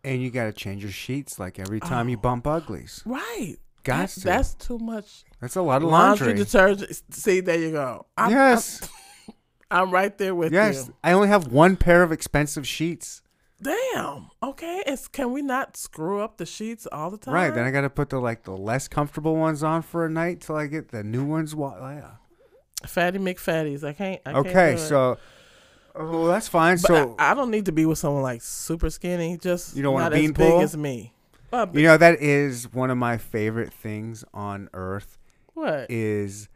And you got to change your sheets like every time you Oh. bump uglies. Right. Got to. That's too much That's a lot of laundry, laundry. detergent. See, there you go. I'm, yes. I'm, I'm right there with yes. you. Yes. I only have one pair of expensive sheets. Damn. Okay. It's, can we not screw up the sheets all the time? Right. Then I got to put the like the less comfortable ones on for a night till I get the new ones. Wa- yeah. Fatty McFatties. I can't. I can't Okay. do. So. Oh, well, that's fine. But so I, I don't need to be with someone like super skinny. Just You don't want a not as big as me. Uh, you know that is one of my favorite things on earth what? is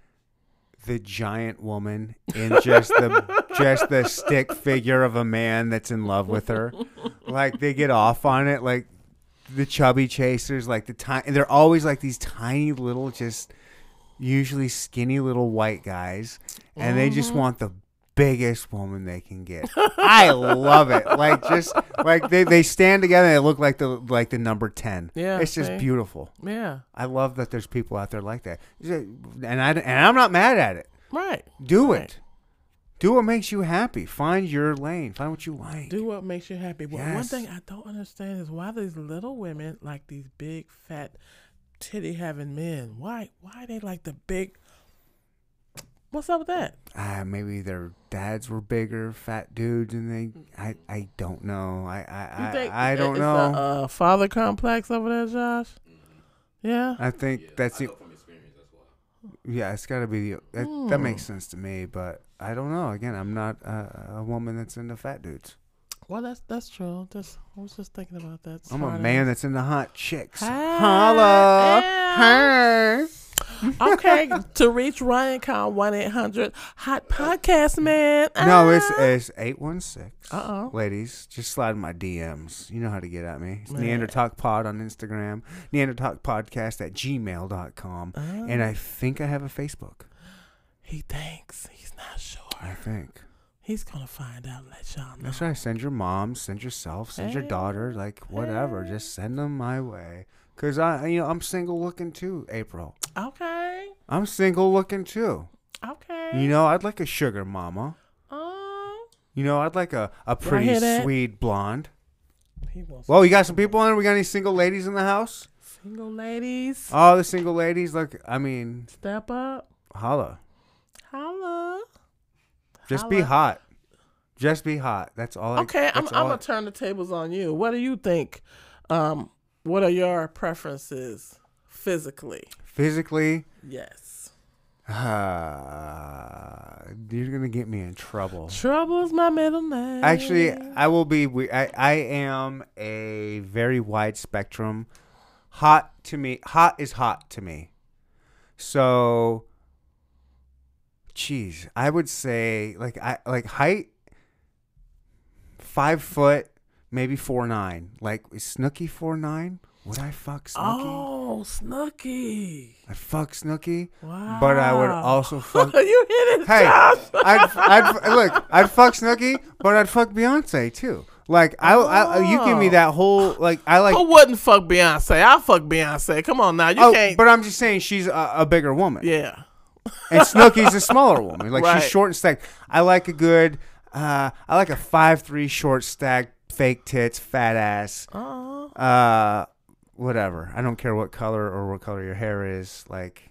the giant woman in just the just the stick figure of a man that's in love with her. Like they get off on it, like the chubby chasers, like the tiny. They're always like these tiny little, just usually skinny little white guys, and they just mm-hmm. want the biggest woman they can get. I love it. Like just like they, they stand together and they look like the like the number ten. Yeah, it's just beautiful. yeah. I love that there's people out there like that, and I and I'm not mad at it. Right. Do Right. it. Do what makes you happy. Find your lane. Find what you like. Do what makes you happy. But one thing I don't understand is why these little women like these big fat titty having men. Why why they like the big What's up with that? Ah, maybe their dads were bigger, fat dudes, and they. I. I don't know. I. You I. think I, I don't it's know. A, uh, father complex over there, Josh? Yeah. I think that's I the. from experience as well. Yeah, it's got to be the. That, that Hmm. makes sense to me, but I don't know. Again, I'm not a, a woman that's into fat dudes. Well, that's that's true. Just I was just thinking about that. I'm a man ass. that's into hot chicks. Hey, Holla. yeah. Hey. Okay, to reach Ryan, call one eight hundred Hot Podcast Man. No, it's Ah. it's eight one six. Uh-oh. Ladies, just slide in my DMs. You know how to get at me. It's Man. Neandertalk Pod on Instagram, Neandertalk Podcast at gmail.com. Ah. And I think I have a Facebook. he thinks he's not sure. I think. He's gonna find out. and Let y'all know. That's right. Send your mom, send yourself, send your daughter, like whatever. Just send them my way. Cause I, you know, I'm single looking too. April, Okay. I'm single looking too. Okay. You know, I'd like a sugar mama. Oh. You know, I'd like a, a pretty sweet blonde. Well, you got some people in. There. We got any single ladies in the house? single ladies. All the single ladies, like I mean, Step up. holla. Holla. Just be hot. Just be hot. That's all. I, Okay, I'm, that's I'm all I- gonna turn the tables on you. What do you think? Um, what are your preferences physically? physically. Yes. Uh, you're gonna get me in trouble. Trouble's my middle name. Actually, I will be. I I am a very wide spectrum. Hot to me. Hot is hot to me. So, geez, I would say like I like height. Five foot, maybe four nine. Like is Snooki four nine? Would I fuck Snooki? Oh, Snooki. I'd fuck Snooki, Wow. but I would also fuck. you hit it, Hey, I'd, I'd look. I'd fuck Snooki, but I'd fuck Beyonce too. Like I, I you give me Oh. that whole like I like. Who wouldn't fuck Beyonce? I'll fuck Beyonce. Come on now, you oh, can't. but I'm just saying she's a, a bigger woman, yeah. and Snooki's a smaller woman. Like Right. she's short and stacked. I like a good. Uh, I like a five three short stacked, fake tits, fat ass. Uh, Uh, whatever. I don't care what color or what color your hair is. Like,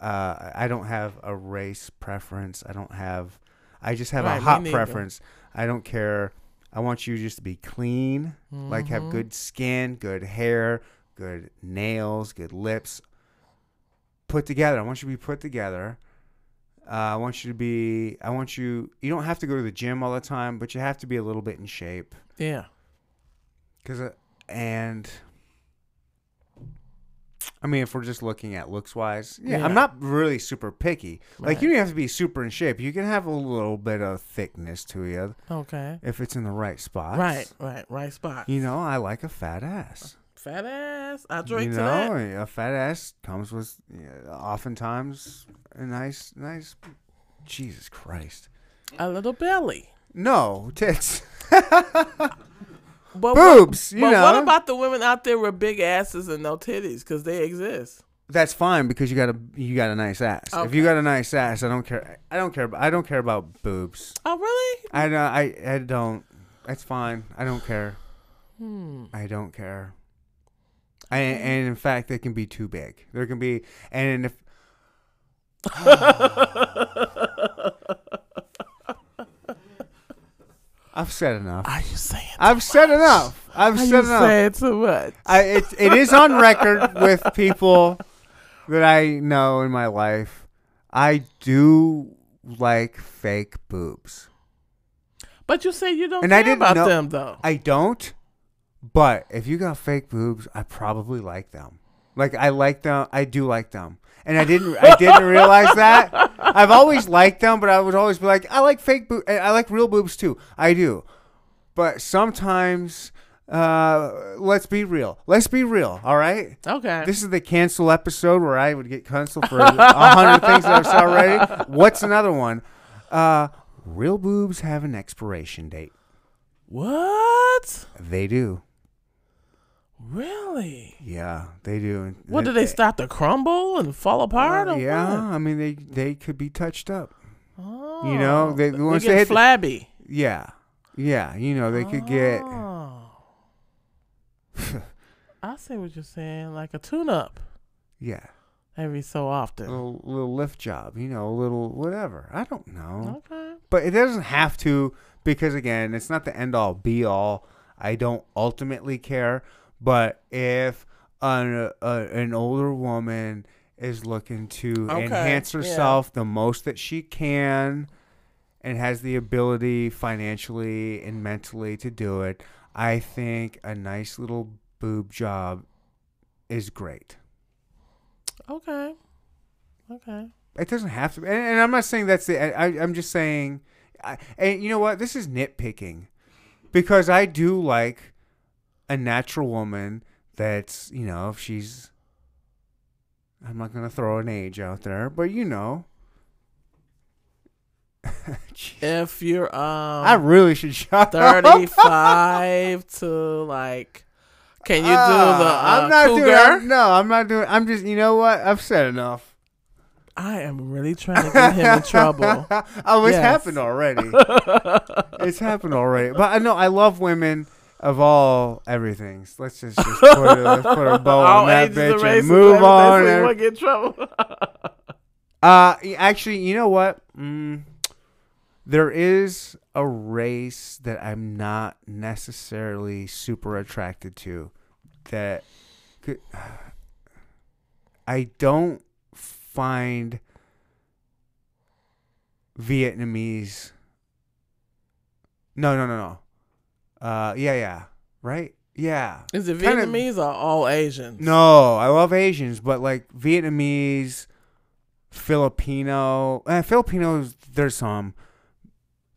uh, I don't have a race preference. I don't have. I just have Right, a hot preference. I don't care. I want you just to be clean, like have Mhm. good skin, good hair, good nails, good lips. Put together. I want you to be put together. Uh, I want you to be. I want you. You don't have to go to the gym all the time, but you have to be a little bit in shape. yeah. Cause uh, and I mean, if we're just looking at looks wise, yeah, Yeah. I'm not really super picky. Like you don't have to be super in shape. You can have a little bit of thickness to you Okay. if it's in the right spot. Right, right, right spot. You know, I like a fat ass. Fat ass. I drink you to know, that. a fat ass comes with yeah, oftentimes a nice, nice. Jesus Christ. A little belly. No tits, But boobs. What, you but know, what about the women out there with big asses and no titties? Because they exist. that's fine because you got a you got a nice ass. If you got a nice ass, I don't care. I don't care. I don't care about boobs. Oh, really? I don't. I I don't. That's fine. I don't care. Hmm. I don't care. I, and in fact, they can be too big. There can be, and if I've said enough. Are you saying? I've said enough. I've Are said you enough. saying too much? I, it, it is on record with people that I know in my life. I do like fake boobs. But you say you don't And I care didn't about know- them though. I don't, but if you got fake boobs, I probably like them. Like I like them. I do like them. And I didn't. I didn't realize that. I've always liked them, but I would always be like, I like fake boobs. I like real boobs too. I do. But sometimes, uh, let's be real. Let's be real. All right. Okay. This is the cancel episode where I would get canceled for a hundred things that I've said already. What's another one? Uh, real boobs have an expiration date. what? They do. Really? Yeah, they do. What do they start to crumble and fall apart? Uh, yeah, what? I mean they they could be touched up. Oh, You know, they- they once get they the- flabby. Yeah, yeah. You know they could get. Oh. I see what you're saying, like a tune-up Yeah, every so a often. little, little lift job. You know, a little whatever. I don't know, Okay. but it doesn't have to because again, it's not the end all be all. I don't ultimately care, but if an a, an older woman is looking to Okay, enhance yeah. herself the most that she can and has the ability financially and mentally to do it, I think a nice little boob job is great. Okay. Okay. It doesn't have to, and, and I'm not saying that's the. I, I'm just saying, I, and you know what? This is nitpicking, because I do like a natural woman that's you know if she's. I'm not gonna throw an age out there, but you know. If you're um I really should shut 35 to like can you do the uh, I'm not cougar? doing. I'm- no, I'm not doing. I'm just. You know what? I've said enough. I am really trying to get him in trouble. oh, it's Yes. happened already. it's happened already. But I know I love women of all everythings. Let's just, just put, a, let's put a bow on that bitch and move on. so you and- won't get in trouble. Uh, actually, you know what? Mm, there is a race that I'm not necessarily super attracted to. That could, I don't find Vietnamese. No, no, no, no. Uh, yeah, yeah, right, yeah. Is it Kinda- Vietnamese or all Asians? No, I love Asians, but like Vietnamese, Filipino, eh, Filipinos. There's some,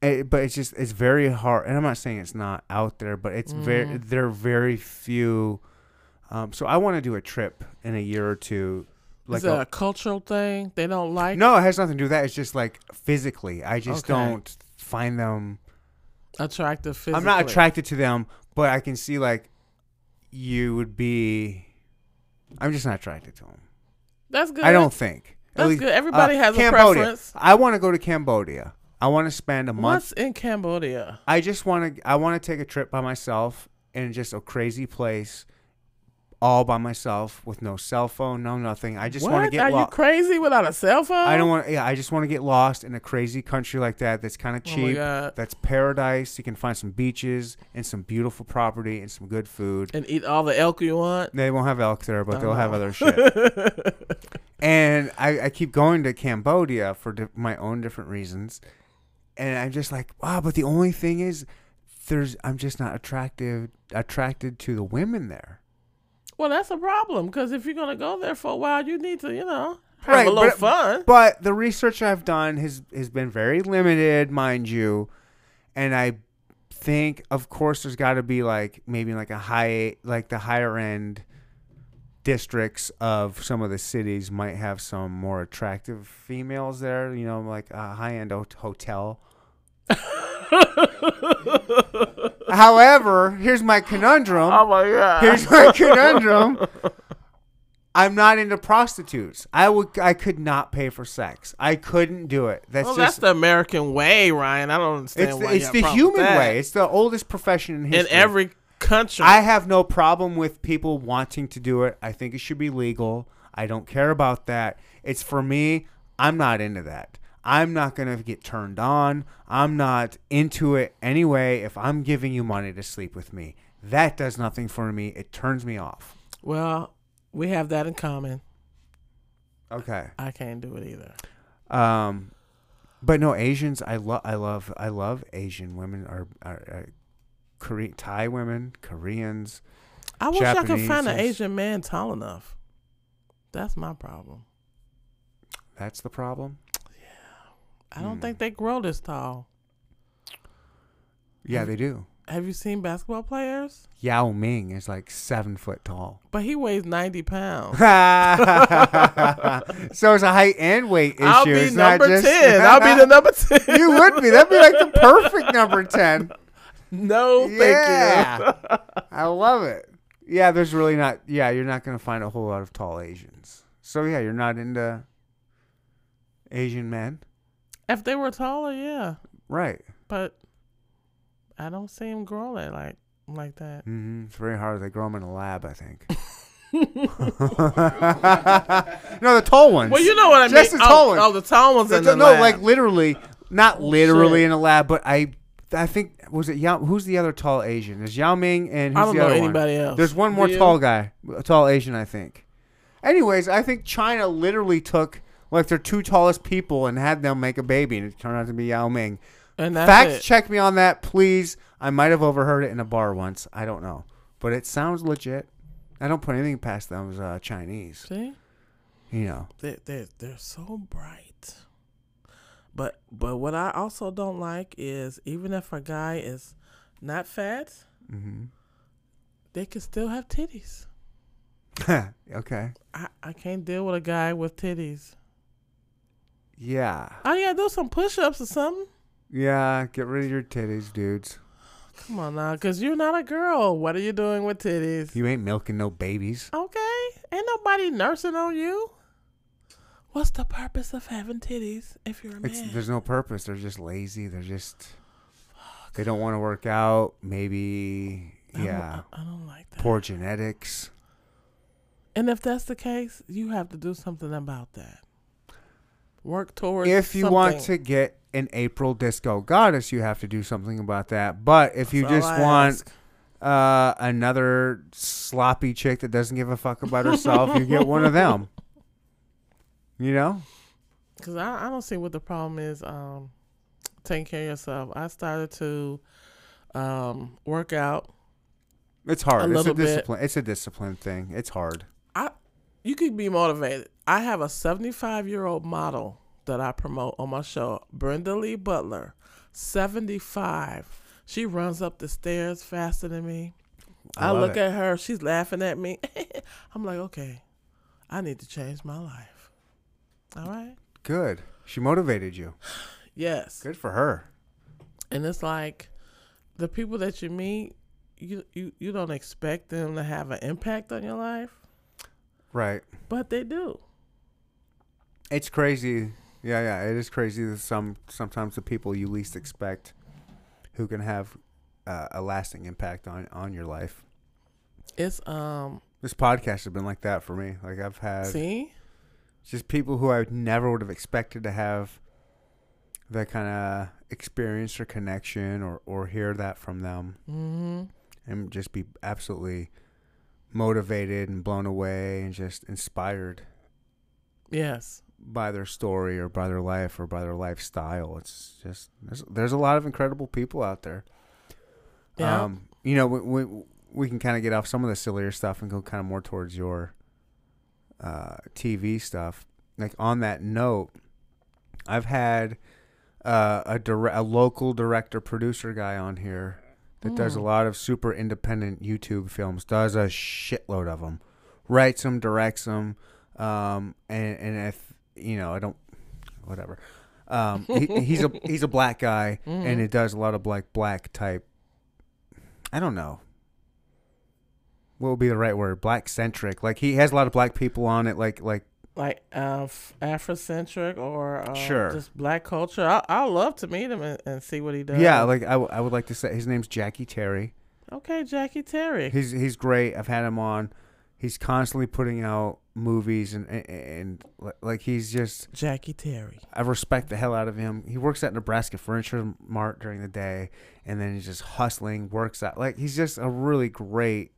eh, but it's just it's very hard. And I'm not saying it's not out there, but it's very Mm. there are very few. Um, so I want to do a trip in a year or two. Like Is it a- a cultural thing? They don't like no, it has nothing to do with that. It's just like physically, I just Okay. don't find them. Attractive physically. I'm not attracted to them, but I can see like you would be. I'm just not attracted to them. That's good. I don't think. That's least- good. Everybody uh, has a Cambodia. preference. I want to go to Cambodia. I want to spend a month. What's in Cambodia? I just want to. I want to take a trip by myself in just a crazy place, all by myself with no cell phone, no nothing. I just want to get Are you lost. crazy without a cell phone? I don't want. Yeah, I just want to get lost in a crazy country like that. That's kind of Oh cheap. God. that's paradise. You can find some beaches and some beautiful property and some good food. And eat all the elk you want. They won't have elk there, but they'll have Oh. other shit. and I, I keep going to Cambodia for di- my own different reasons, and I'm just like, wow. But the only thing is, there's I'm just not attractive attracted to the women there. Well, that's a problem because if you're gonna go there for a while, you need to, you know, have Right, a little but- fun. But the research I've done has has been very limited, mind you, and I think, of course, there's got to be like maybe like a high, like the higher end districts of some of the cities might have some more attractive females there. You know, like a high end hotel. However, here's my conundrum. oh my god! Here's my conundrum. I'm not into prostitutes. I would. I could not pay for sex. I couldn't do it. That's well, that's just. the American way, Ryan. I don't understand it's why it's the human way. It's the oldest profession in history. in every country. I have no problem with people wanting to do it. I think it should be legal. I don't care about that. It's for me. I'm not into that. I'm not going to get turned on. I'm not into it anyway if I'm giving you money to sleep with me. That does nothing for me. It turns me off. well, we have that in common. Okay. I can't do it either. Um, but no Asians. I love. I love. I love Asian women. Are are, are Korean Thai women, Koreans. I wish I could find an Asian man tall enough. That's my problem. That's the problem. I don't Hmm. think they grow this tall. Yeah, they do. Have you seen basketball players? Yao Ming is like seven foot tall. But he weighs ninety pounds. so it's a height and weight issue. I'll be It's number just- ten. I'll be the number ten. you would be. That'd be like the perfect number ten. no, thank Yeah. you. I love it. Yeah, there's really not. Yeah, you're not gonna find a whole lot of tall Asians. So yeah, you're not into Asian men, if they were taller, yeah. right? But I don't see him growing like like that. Mm-hmm. It's very hard. They grow them in a lab, I think. no, the tall ones. Well, you know what I Just mean. the tall oh, ones. oh, the tall ones The- in the no, lab. like literally, not literally shit. in a lab, but I, I think was it Yao? Who's the other tall Asian? There's Yao Ming and who's I don't the know other anybody one? else. There's one more tall guy, a tall Asian, I think. Anyways, I think China literally took like their two tallest people and had them make a baby, and it turned out to be Yao Ming. and that's Fact it. check me on that, please. I might have overheard it in a bar once. I don't know, but it sounds legit. I don't put anything past those uh, Chinese. See, You know, they they they're so bright. But but what I also don't like is even if a guy is not fat, hmm they can still have titties. okay. I, I can't deal with a guy with titties. Yeah. Oh yeah, do some push ups or something. Yeah, get rid of your titties, dudes. Come on now, cause you're not a girl. What are you doing with titties? You ain't milking no babies. Okay, ain't nobody nursing on you. What's the purpose of having titties if you're a man? It's there's no purpose. They're just lazy. They're just Fuck. they don't want to work out. Maybe I yeah, I, I don't like that. poor genetics. And if that's the case, you have to do something about that. Work towards. If you want to get an April disco goddess, you have to do something about that. But if you That's all just I want ask. uh, another sloppy chick that doesn't give a fuck about herself, you get one of them. You know? Because I, I don't see what the problem is um, taking care of yourself. I started to um, work out. It's hard. A it's a bit. discipline. It's a discipline thing. It's hard. You could be motivated. I have a 75 year old model that I promote on my show, Brenda Lee Butler, 75. She runs up the stairs faster than me. I I, look it. at her. She's laughing at me. I'm like, okay, I need to change my life. All right. Good. She motivated you. Yes. Good for her. And it's like the people that you meet, you, you, you don't expect them to have an impact on your life, Right. but they do. It's crazy. Yeah, yeah. It is crazy that some sometimes the people you least expect who can have uh, a lasting impact on on your life. It's um This podcast has been like that for me. Like I've had see just people who I never would have expected to have that kind of experience or connection or or hear that from them mm-hmm. and just be absolutely motivated and blown away and just inspired yes by their story or by their life or by their lifestyle. It's just there's there's a lot of incredible people out there. yeah Um, you know, when, when we can kind of get off some of the sillier stuff and go kind of more towards your uh, TV stuff. Like on that note, I've had uh, a dire- a local director producer guy on here that does a lot of super independent YouTube films. Does a shitload of them, writes them, directs them, um, and and if you know, I don't, whatever. Um, he, he's a he's a black guy, and it does a lot of like black type. I don't know. What would be the right word? Black centric. Like he has a lot of black people on it. Like like like uh, Afrocentric or uh, Sure. just black culture. I I love to meet him and, and see what he does. yeah. Like I, w- I would like to say his name's Jackie Terry. okay, Jackie Terry. He's he's great. I've had him on. He's constantly putting out movies and and, and like he's just Jackie Terry. I respect the hell out of him. He works at Nebraska Furniture Mart during the day, and then he's just hustling. Works out like he's just a really great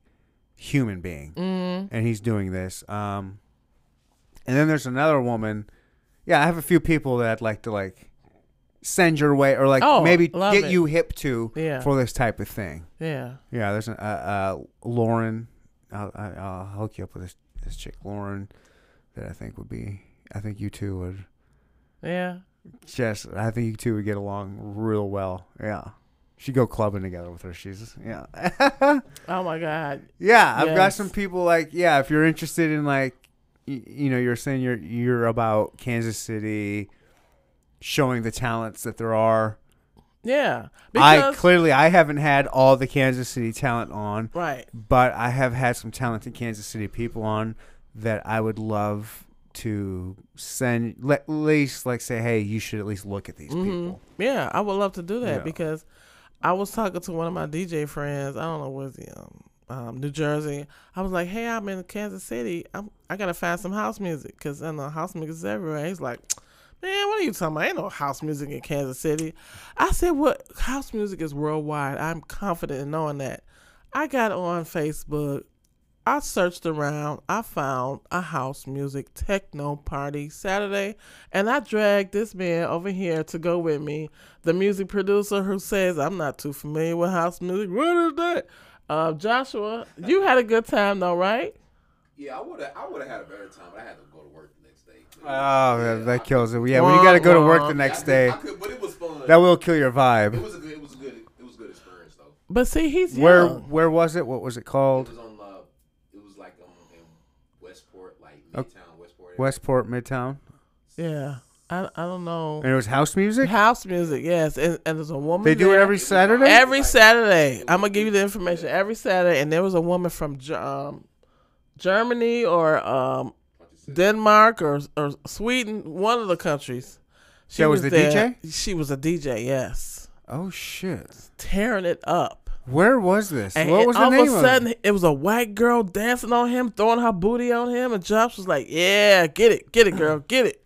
human being, Mm. and he's doing this. Um, and then there's another woman. Yeah, I have a few people that I'd like to like send your way, or like Oh, maybe get it. you hip to Yeah. for this type of thing. Yeah. Yeah, there's an, uh, uh, Lauren. I'll, I- I'll hook you up with this this chick Lauren that I think would be. I think you two would Yeah. just. I think you two would get along real well. Yeah, should go clubbing together with her. She's yeah, Oh my God. yeah. I've got some people like yeah. If you're interested in like, you know, you're saying you're you're about Kansas City, showing the talents that there are. Yeah. I clearly I haven't had all the Kansas City talent on. right. but I have had some talented Kansas City people on that I would love to send at least like say hey you should at least look at these Mhm. people Yeah, I would love to do that Yeah. because I was talking to one of my DJ friends. I don't know where's the um, um, New Jersey. I was like, "Hey, I'm in Kansas City. I'm I gotta find some house music because I know house music is everywhere." He's like, "Man, what are you talking about? Ain't no house music in Kansas City." I said, "What house music is worldwide? I'm confident in knowing that." I got on Facebook. I searched around. I found a house music techno party Saturday, and I dragged this man over here to go with me. The music producer who says I'm not too familiar with house music. What is that? Uh, Joshua, you had a good time though, right? Yeah, I would have. I would have had a better time, but I had to go to work the next day. oh that, that kills it yeah when you got to go to work the next I could- day I could, but it was fun. that will kill your vibe. It vibe was a good. It was a good. It was a good experience though. But see, he's where young. where was it what was it called? It called was on. Uh, it was like um, in Westport, like Midtown, Westport. area. Westport Midtown Yeah, I I don't know. and it was house music House music, yes, and, and there's a woman. they do it every Saturday Every Saturday, I'm gonna give you the information. Every Saturday, and there was a woman from um, Germany or um, Denmark or or Sweden, one of the countries. She That was the there. She was a DJ, yes, oh shit tearing it up. where was this And what was the all name of a of sudden, it it was a white girl dancing on him, throwing her booty on him, and Josh was like, "Yeah, get it, get it, girl, get it,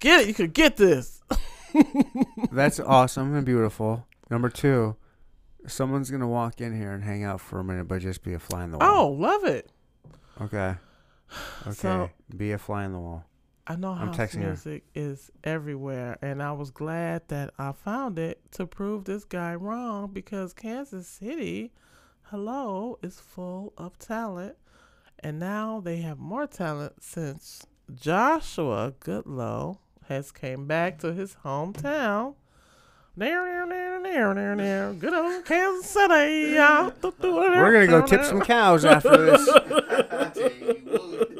get it. You could get this." That's awesome and beautiful. Number two, someone's gonna walk in here and hang out for a minute, but just be a fly in the wall. Oh, love it. okay. Okay, So- be a fly in the wall. I know I'm house texting her. music is everywhere, and I was glad that I found it to prove this guy wrong because Kansas City, hello, is full of talent, and now they have more talent since Joshua Goodlow has came back to his hometown. There, there, there, there, there, there. Good old Kansas City. We're gonna go tip some cows after this.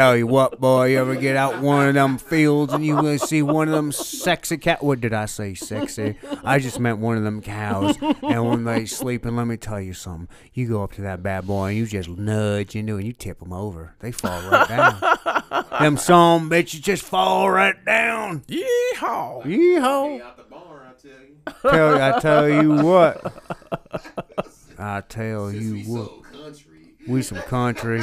I tell you what. Tell you what, boy, you ever get out one of them fields and you gonna see one of them sexy cat? What did I say, sexy? I just meant one of them cows. And when they sleeping, let me tell you something. You go up to that bad boy and you just nudge into it and you tip them over. They fall right down. them some bitches just fall right down. Yeehaw. Yeehaw. Hey, out the barn, I tell you. Tell, I tell you what. I tell Since you we what. so country. We some country.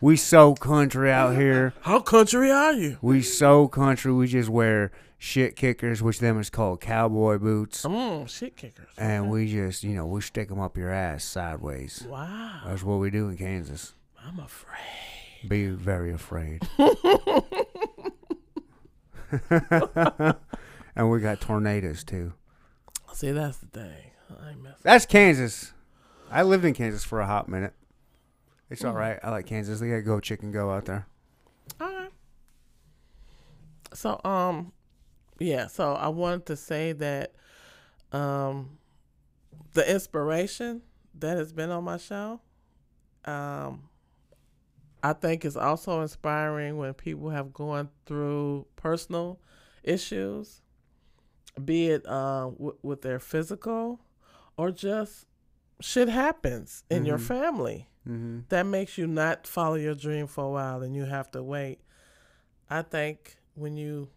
We so country out here. How country are you? We so country. We just wear shit kickers, which them is called cowboy boots, Mmm, shit kickers. and we just you know we stick them up your ass sideways. Wow, That's what we do in Kansas. I'm afraid. Be very afraid. and we got tornadoes too. See, that's the thing. That's Kansas. I lived in Kansas for a hot minute. It's Mm. all right. I like Kansas. They got go chicken go out there. All right. So um, yeah. So I wanted to say that um, the inspiration that has been on my show, um, I think is also inspiring when people have gone through personal issues, be it uh, w- with their physical or just shit happens in your Mhm. family Mm-hmm. that makes you not follow your dream for a while and you have to wait. I think when you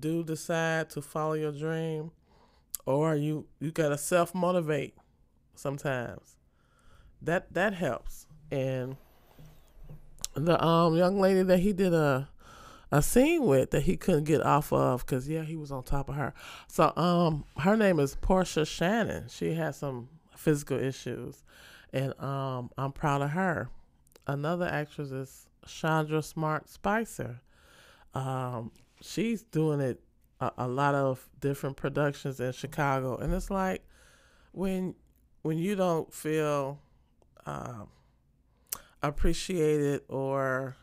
do decide to follow your dream or you you got to self motivate sometimes. That that helps. And the um young lady that he did a a scene with that he couldn't get off of cuz yeah, he was on top of her. So um her name is Portia Shannon. She has some physical issues and um, I'm proud of her. Another actress is Chandra Smart Spicer. Um, she's doing it a, a lot of different productions in Chicago, and it's like when when you don't feel um, appreciated or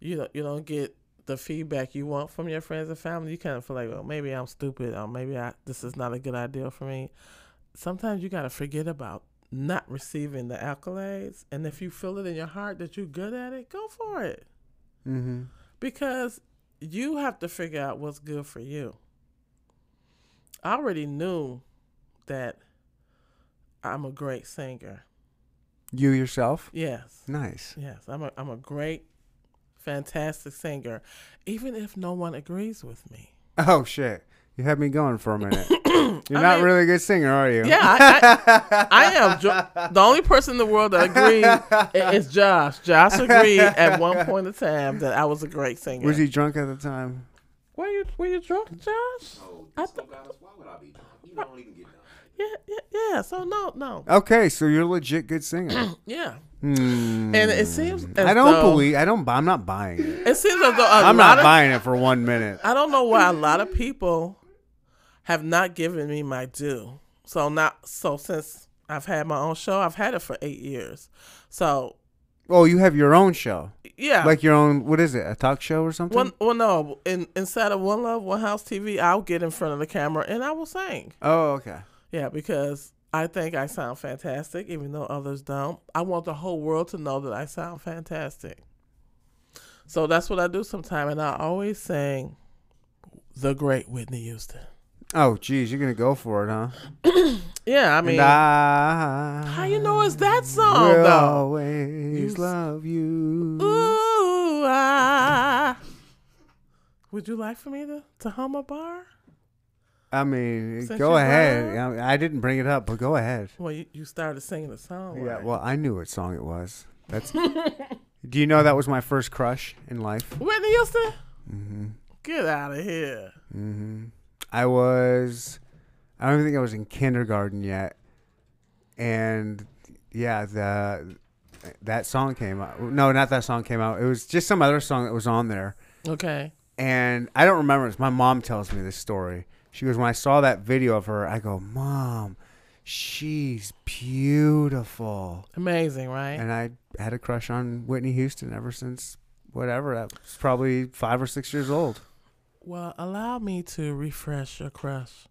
you don't you don't get the feedback you want from your friends and family, you kind of feel like, well, maybe I'm stupid, or maybe I, this is not a good idea for me. Sometimes you gotta forget about not receiving the accolades. And if you feel it in your heart that you're good at it, go for it. Mm-hmm. Because you have to figure out what's good for you. I already knew that I'm a great singer. You yourself? Yes. Nice. Yes. I'm a I'm a great, fantastic singer. Even if no one agrees with me. Oh shit! You had me going for a minute. You're I not mean- really a good singer, are you? Yeah, I, I, I am. Jo- the only person in the world that agreed i- is Josh. Josh agreed at one point in time that I was a great singer. Was he drunk at the time? Were you Were you drunk, Josh? Oh, I this don't got. Why would I be drunk? You don't even get done. Yeah, yeah, yeah. So no, no. Okay, so you're a legit good singer. Yeah, Hmm. and it seems. As I don't though, believe. I don't. I'm not buying it. It seems as though a I'm lot not of, buying it for one minute. I don't know why a lot of people have not given me my due. So not so since I've had my own show, I've had it for eight years. So Oh, you have your own show, yeah, like your own. What is it? A talk show or something? One, well, no. In inside of One Love, One House TV, I'll get in front of the camera and I will sing. Oh, okay. Yeah, because I think I sound fantastic, even though others don't. I want the whole world to know that I sound fantastic. So that's what I do sometimes, and I always sing the great Whitney Houston. Oh, geez, you're gonna go for it, huh? Yeah, I mean, I how you know it's that song will though? always You- love you. Ooh, ah. Would you like for me to, to hum a bar? I mean, Since go ahead. I, I didn't bring it up, but go ahead. Well, you, you started singing the song. Yeah. right? Well, I knew what song it was. That's. Do you know that was my first crush in life? Whitney Houston? Mm-hmm. Get out of here. Mm-hmm. I was. I don't even think I was in kindergarten yet, and yeah, the that song came out. No, not that song came out. It was just some other song that was on there. Okay. and I don't remember. It's my mom tells me this story. She goes, when I saw that video of her, I go, Mom, she's beautiful, Amazing, right? and I had a crush on Whitney Houston ever since whatever. That was probably five or six years old. Well, allow me to refresh your crush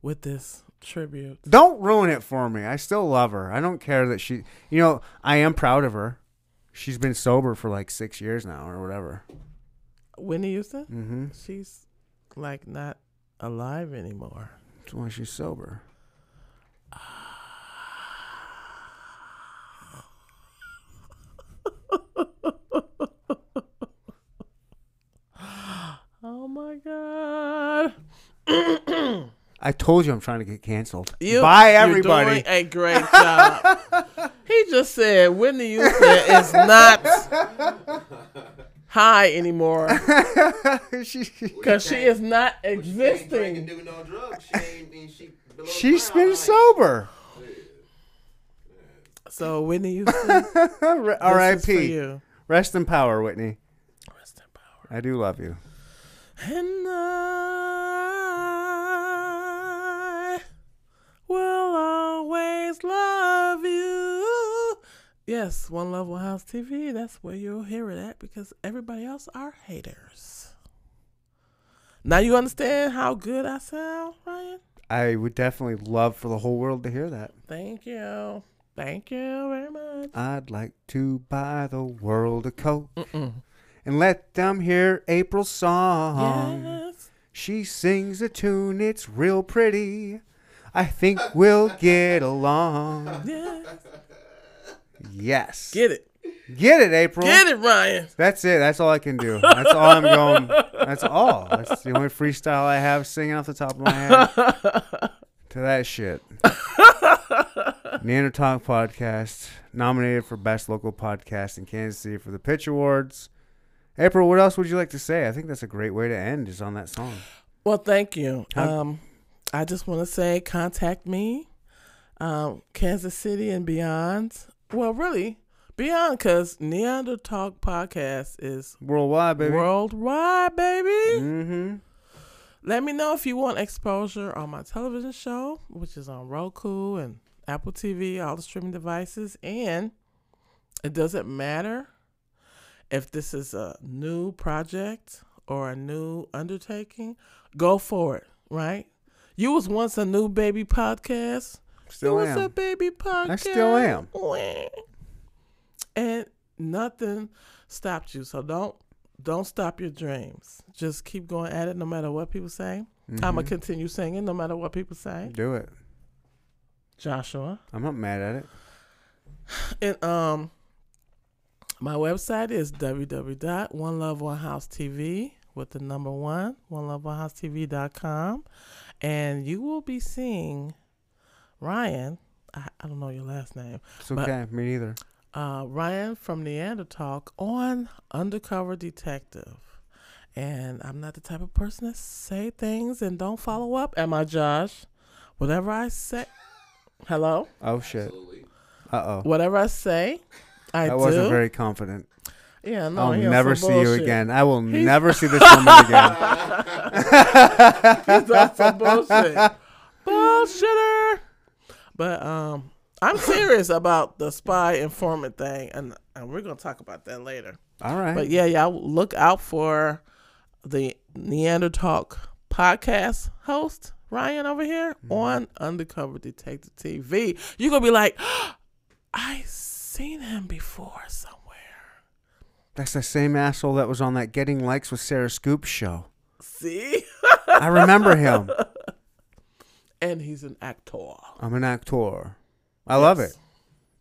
with this tribute. Don't ruin it for me. I still love her. I don't care that she. You know, I am proud of her. She's been sober for like six years now, or whatever. Whitney Houston? Mm-hmm. She's like not alive anymore. That's why she's sober. Oh my god. I told you I'm trying to get canceled. You, Bye, you're everybody. doing a great job. he just said Whitney Houston is not high anymore because she is not But she ain't drinking, existing. doing no drugs. She ain't, she below the she's been like- sober. So Whitney Houston, this is for R.I.P. Rest in power, Whitney. Rest in power. I do love you. And I will always love you. Yes, One Love One House TV. That's where you'll hear it at because everybody else are haters. Now you understand how good I sound, Ryan? I would definitely love for the whole world to hear that. Thank you. Thank you very much. I'd like to buy the world a coat Mm-mm. And let them hear April's song. Yes. She sings a tune, it's real pretty. I think we'll get along. Yes. Yes. Get it. Get it, April. Get it, Ryan. That's it. That's all I can do. That's all I'm going. That's all. That's the only freestyle I have singing off the top of my head to that shit. Neanderthal podcast nominated for best local podcast in Kansas City for the Pitch Awards. April, what else would you like to say? I think that's a great way to end is on that song. Well, thank you. Um, I just want to say, contact me, um, Kansas City and beyond. Well, really, beyond, because Neanderthal podcast is Worldwide, baby. worldwide, baby. mm-hmm. Let me know if you want exposure on my television show, which is on Roku and Apple TV, all the streaming devices. And it doesn't matter if this is a new project or a new undertaking, go for it, right? You was once a new baby podcast. Still you was a am. baby podcast. I still am. And nothing stopped you. So don't don't stop your dreams. Just keep going at it no matter what people say. I'm gonna continue singing no matter what people say. Do it. Joshua. I'm not mad at it. And um my website is www.oneloveonehousetv with the number one, oneloveonehousetv.com. And you will be seeing Ryan. I, I don't know your last name. It's But- okay. Me neither. uh, Ryan from Neanderthal on Undercover Detective. And I'm not the type of person that say things and don't follow up. Am I, Josh? Whatever I say, hello. Oh shit. Uh oh. Whatever I say, I I wasn't very confident. yeah, no, I'll never see you again. I will He's- never see this woman again. He's some bullshit. Bullshitter. But um, I'm serious about the spy informant thing, and, and we're gonna talk about that later. All right. But yeah, y'all look out for the Neanderthal podcast host Ryan over here Mm-hmm. on Undercover Detective TV. You're gonna be like, I seen him before somewhere. That's the same asshole that was on that Getting Likes with Sarah Scoop show. See? I remember him. and he's an actor. I'm an actor. I love it.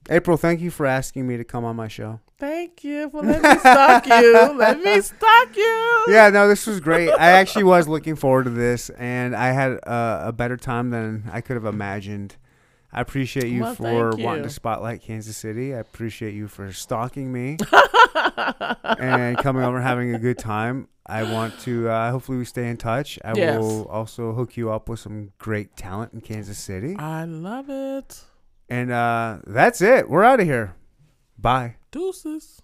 April, thank you for asking me to come on my show. Thank you for letting me stalk you. Let me stalk you. Yeah, no, this was great. I actually was looking forward to this, and I had uh, a better time than I could have imagined. I appreciate you Well, for thank wanting to spotlight Kansas City. I appreciate you for stalking me and coming over and having a good time. I want to, uh, hopefully, we stay in touch. I Yes. will also hook you up with some great talent in Kansas City. I love it. And uh, that's it. We're out of here. Bye. Deuces.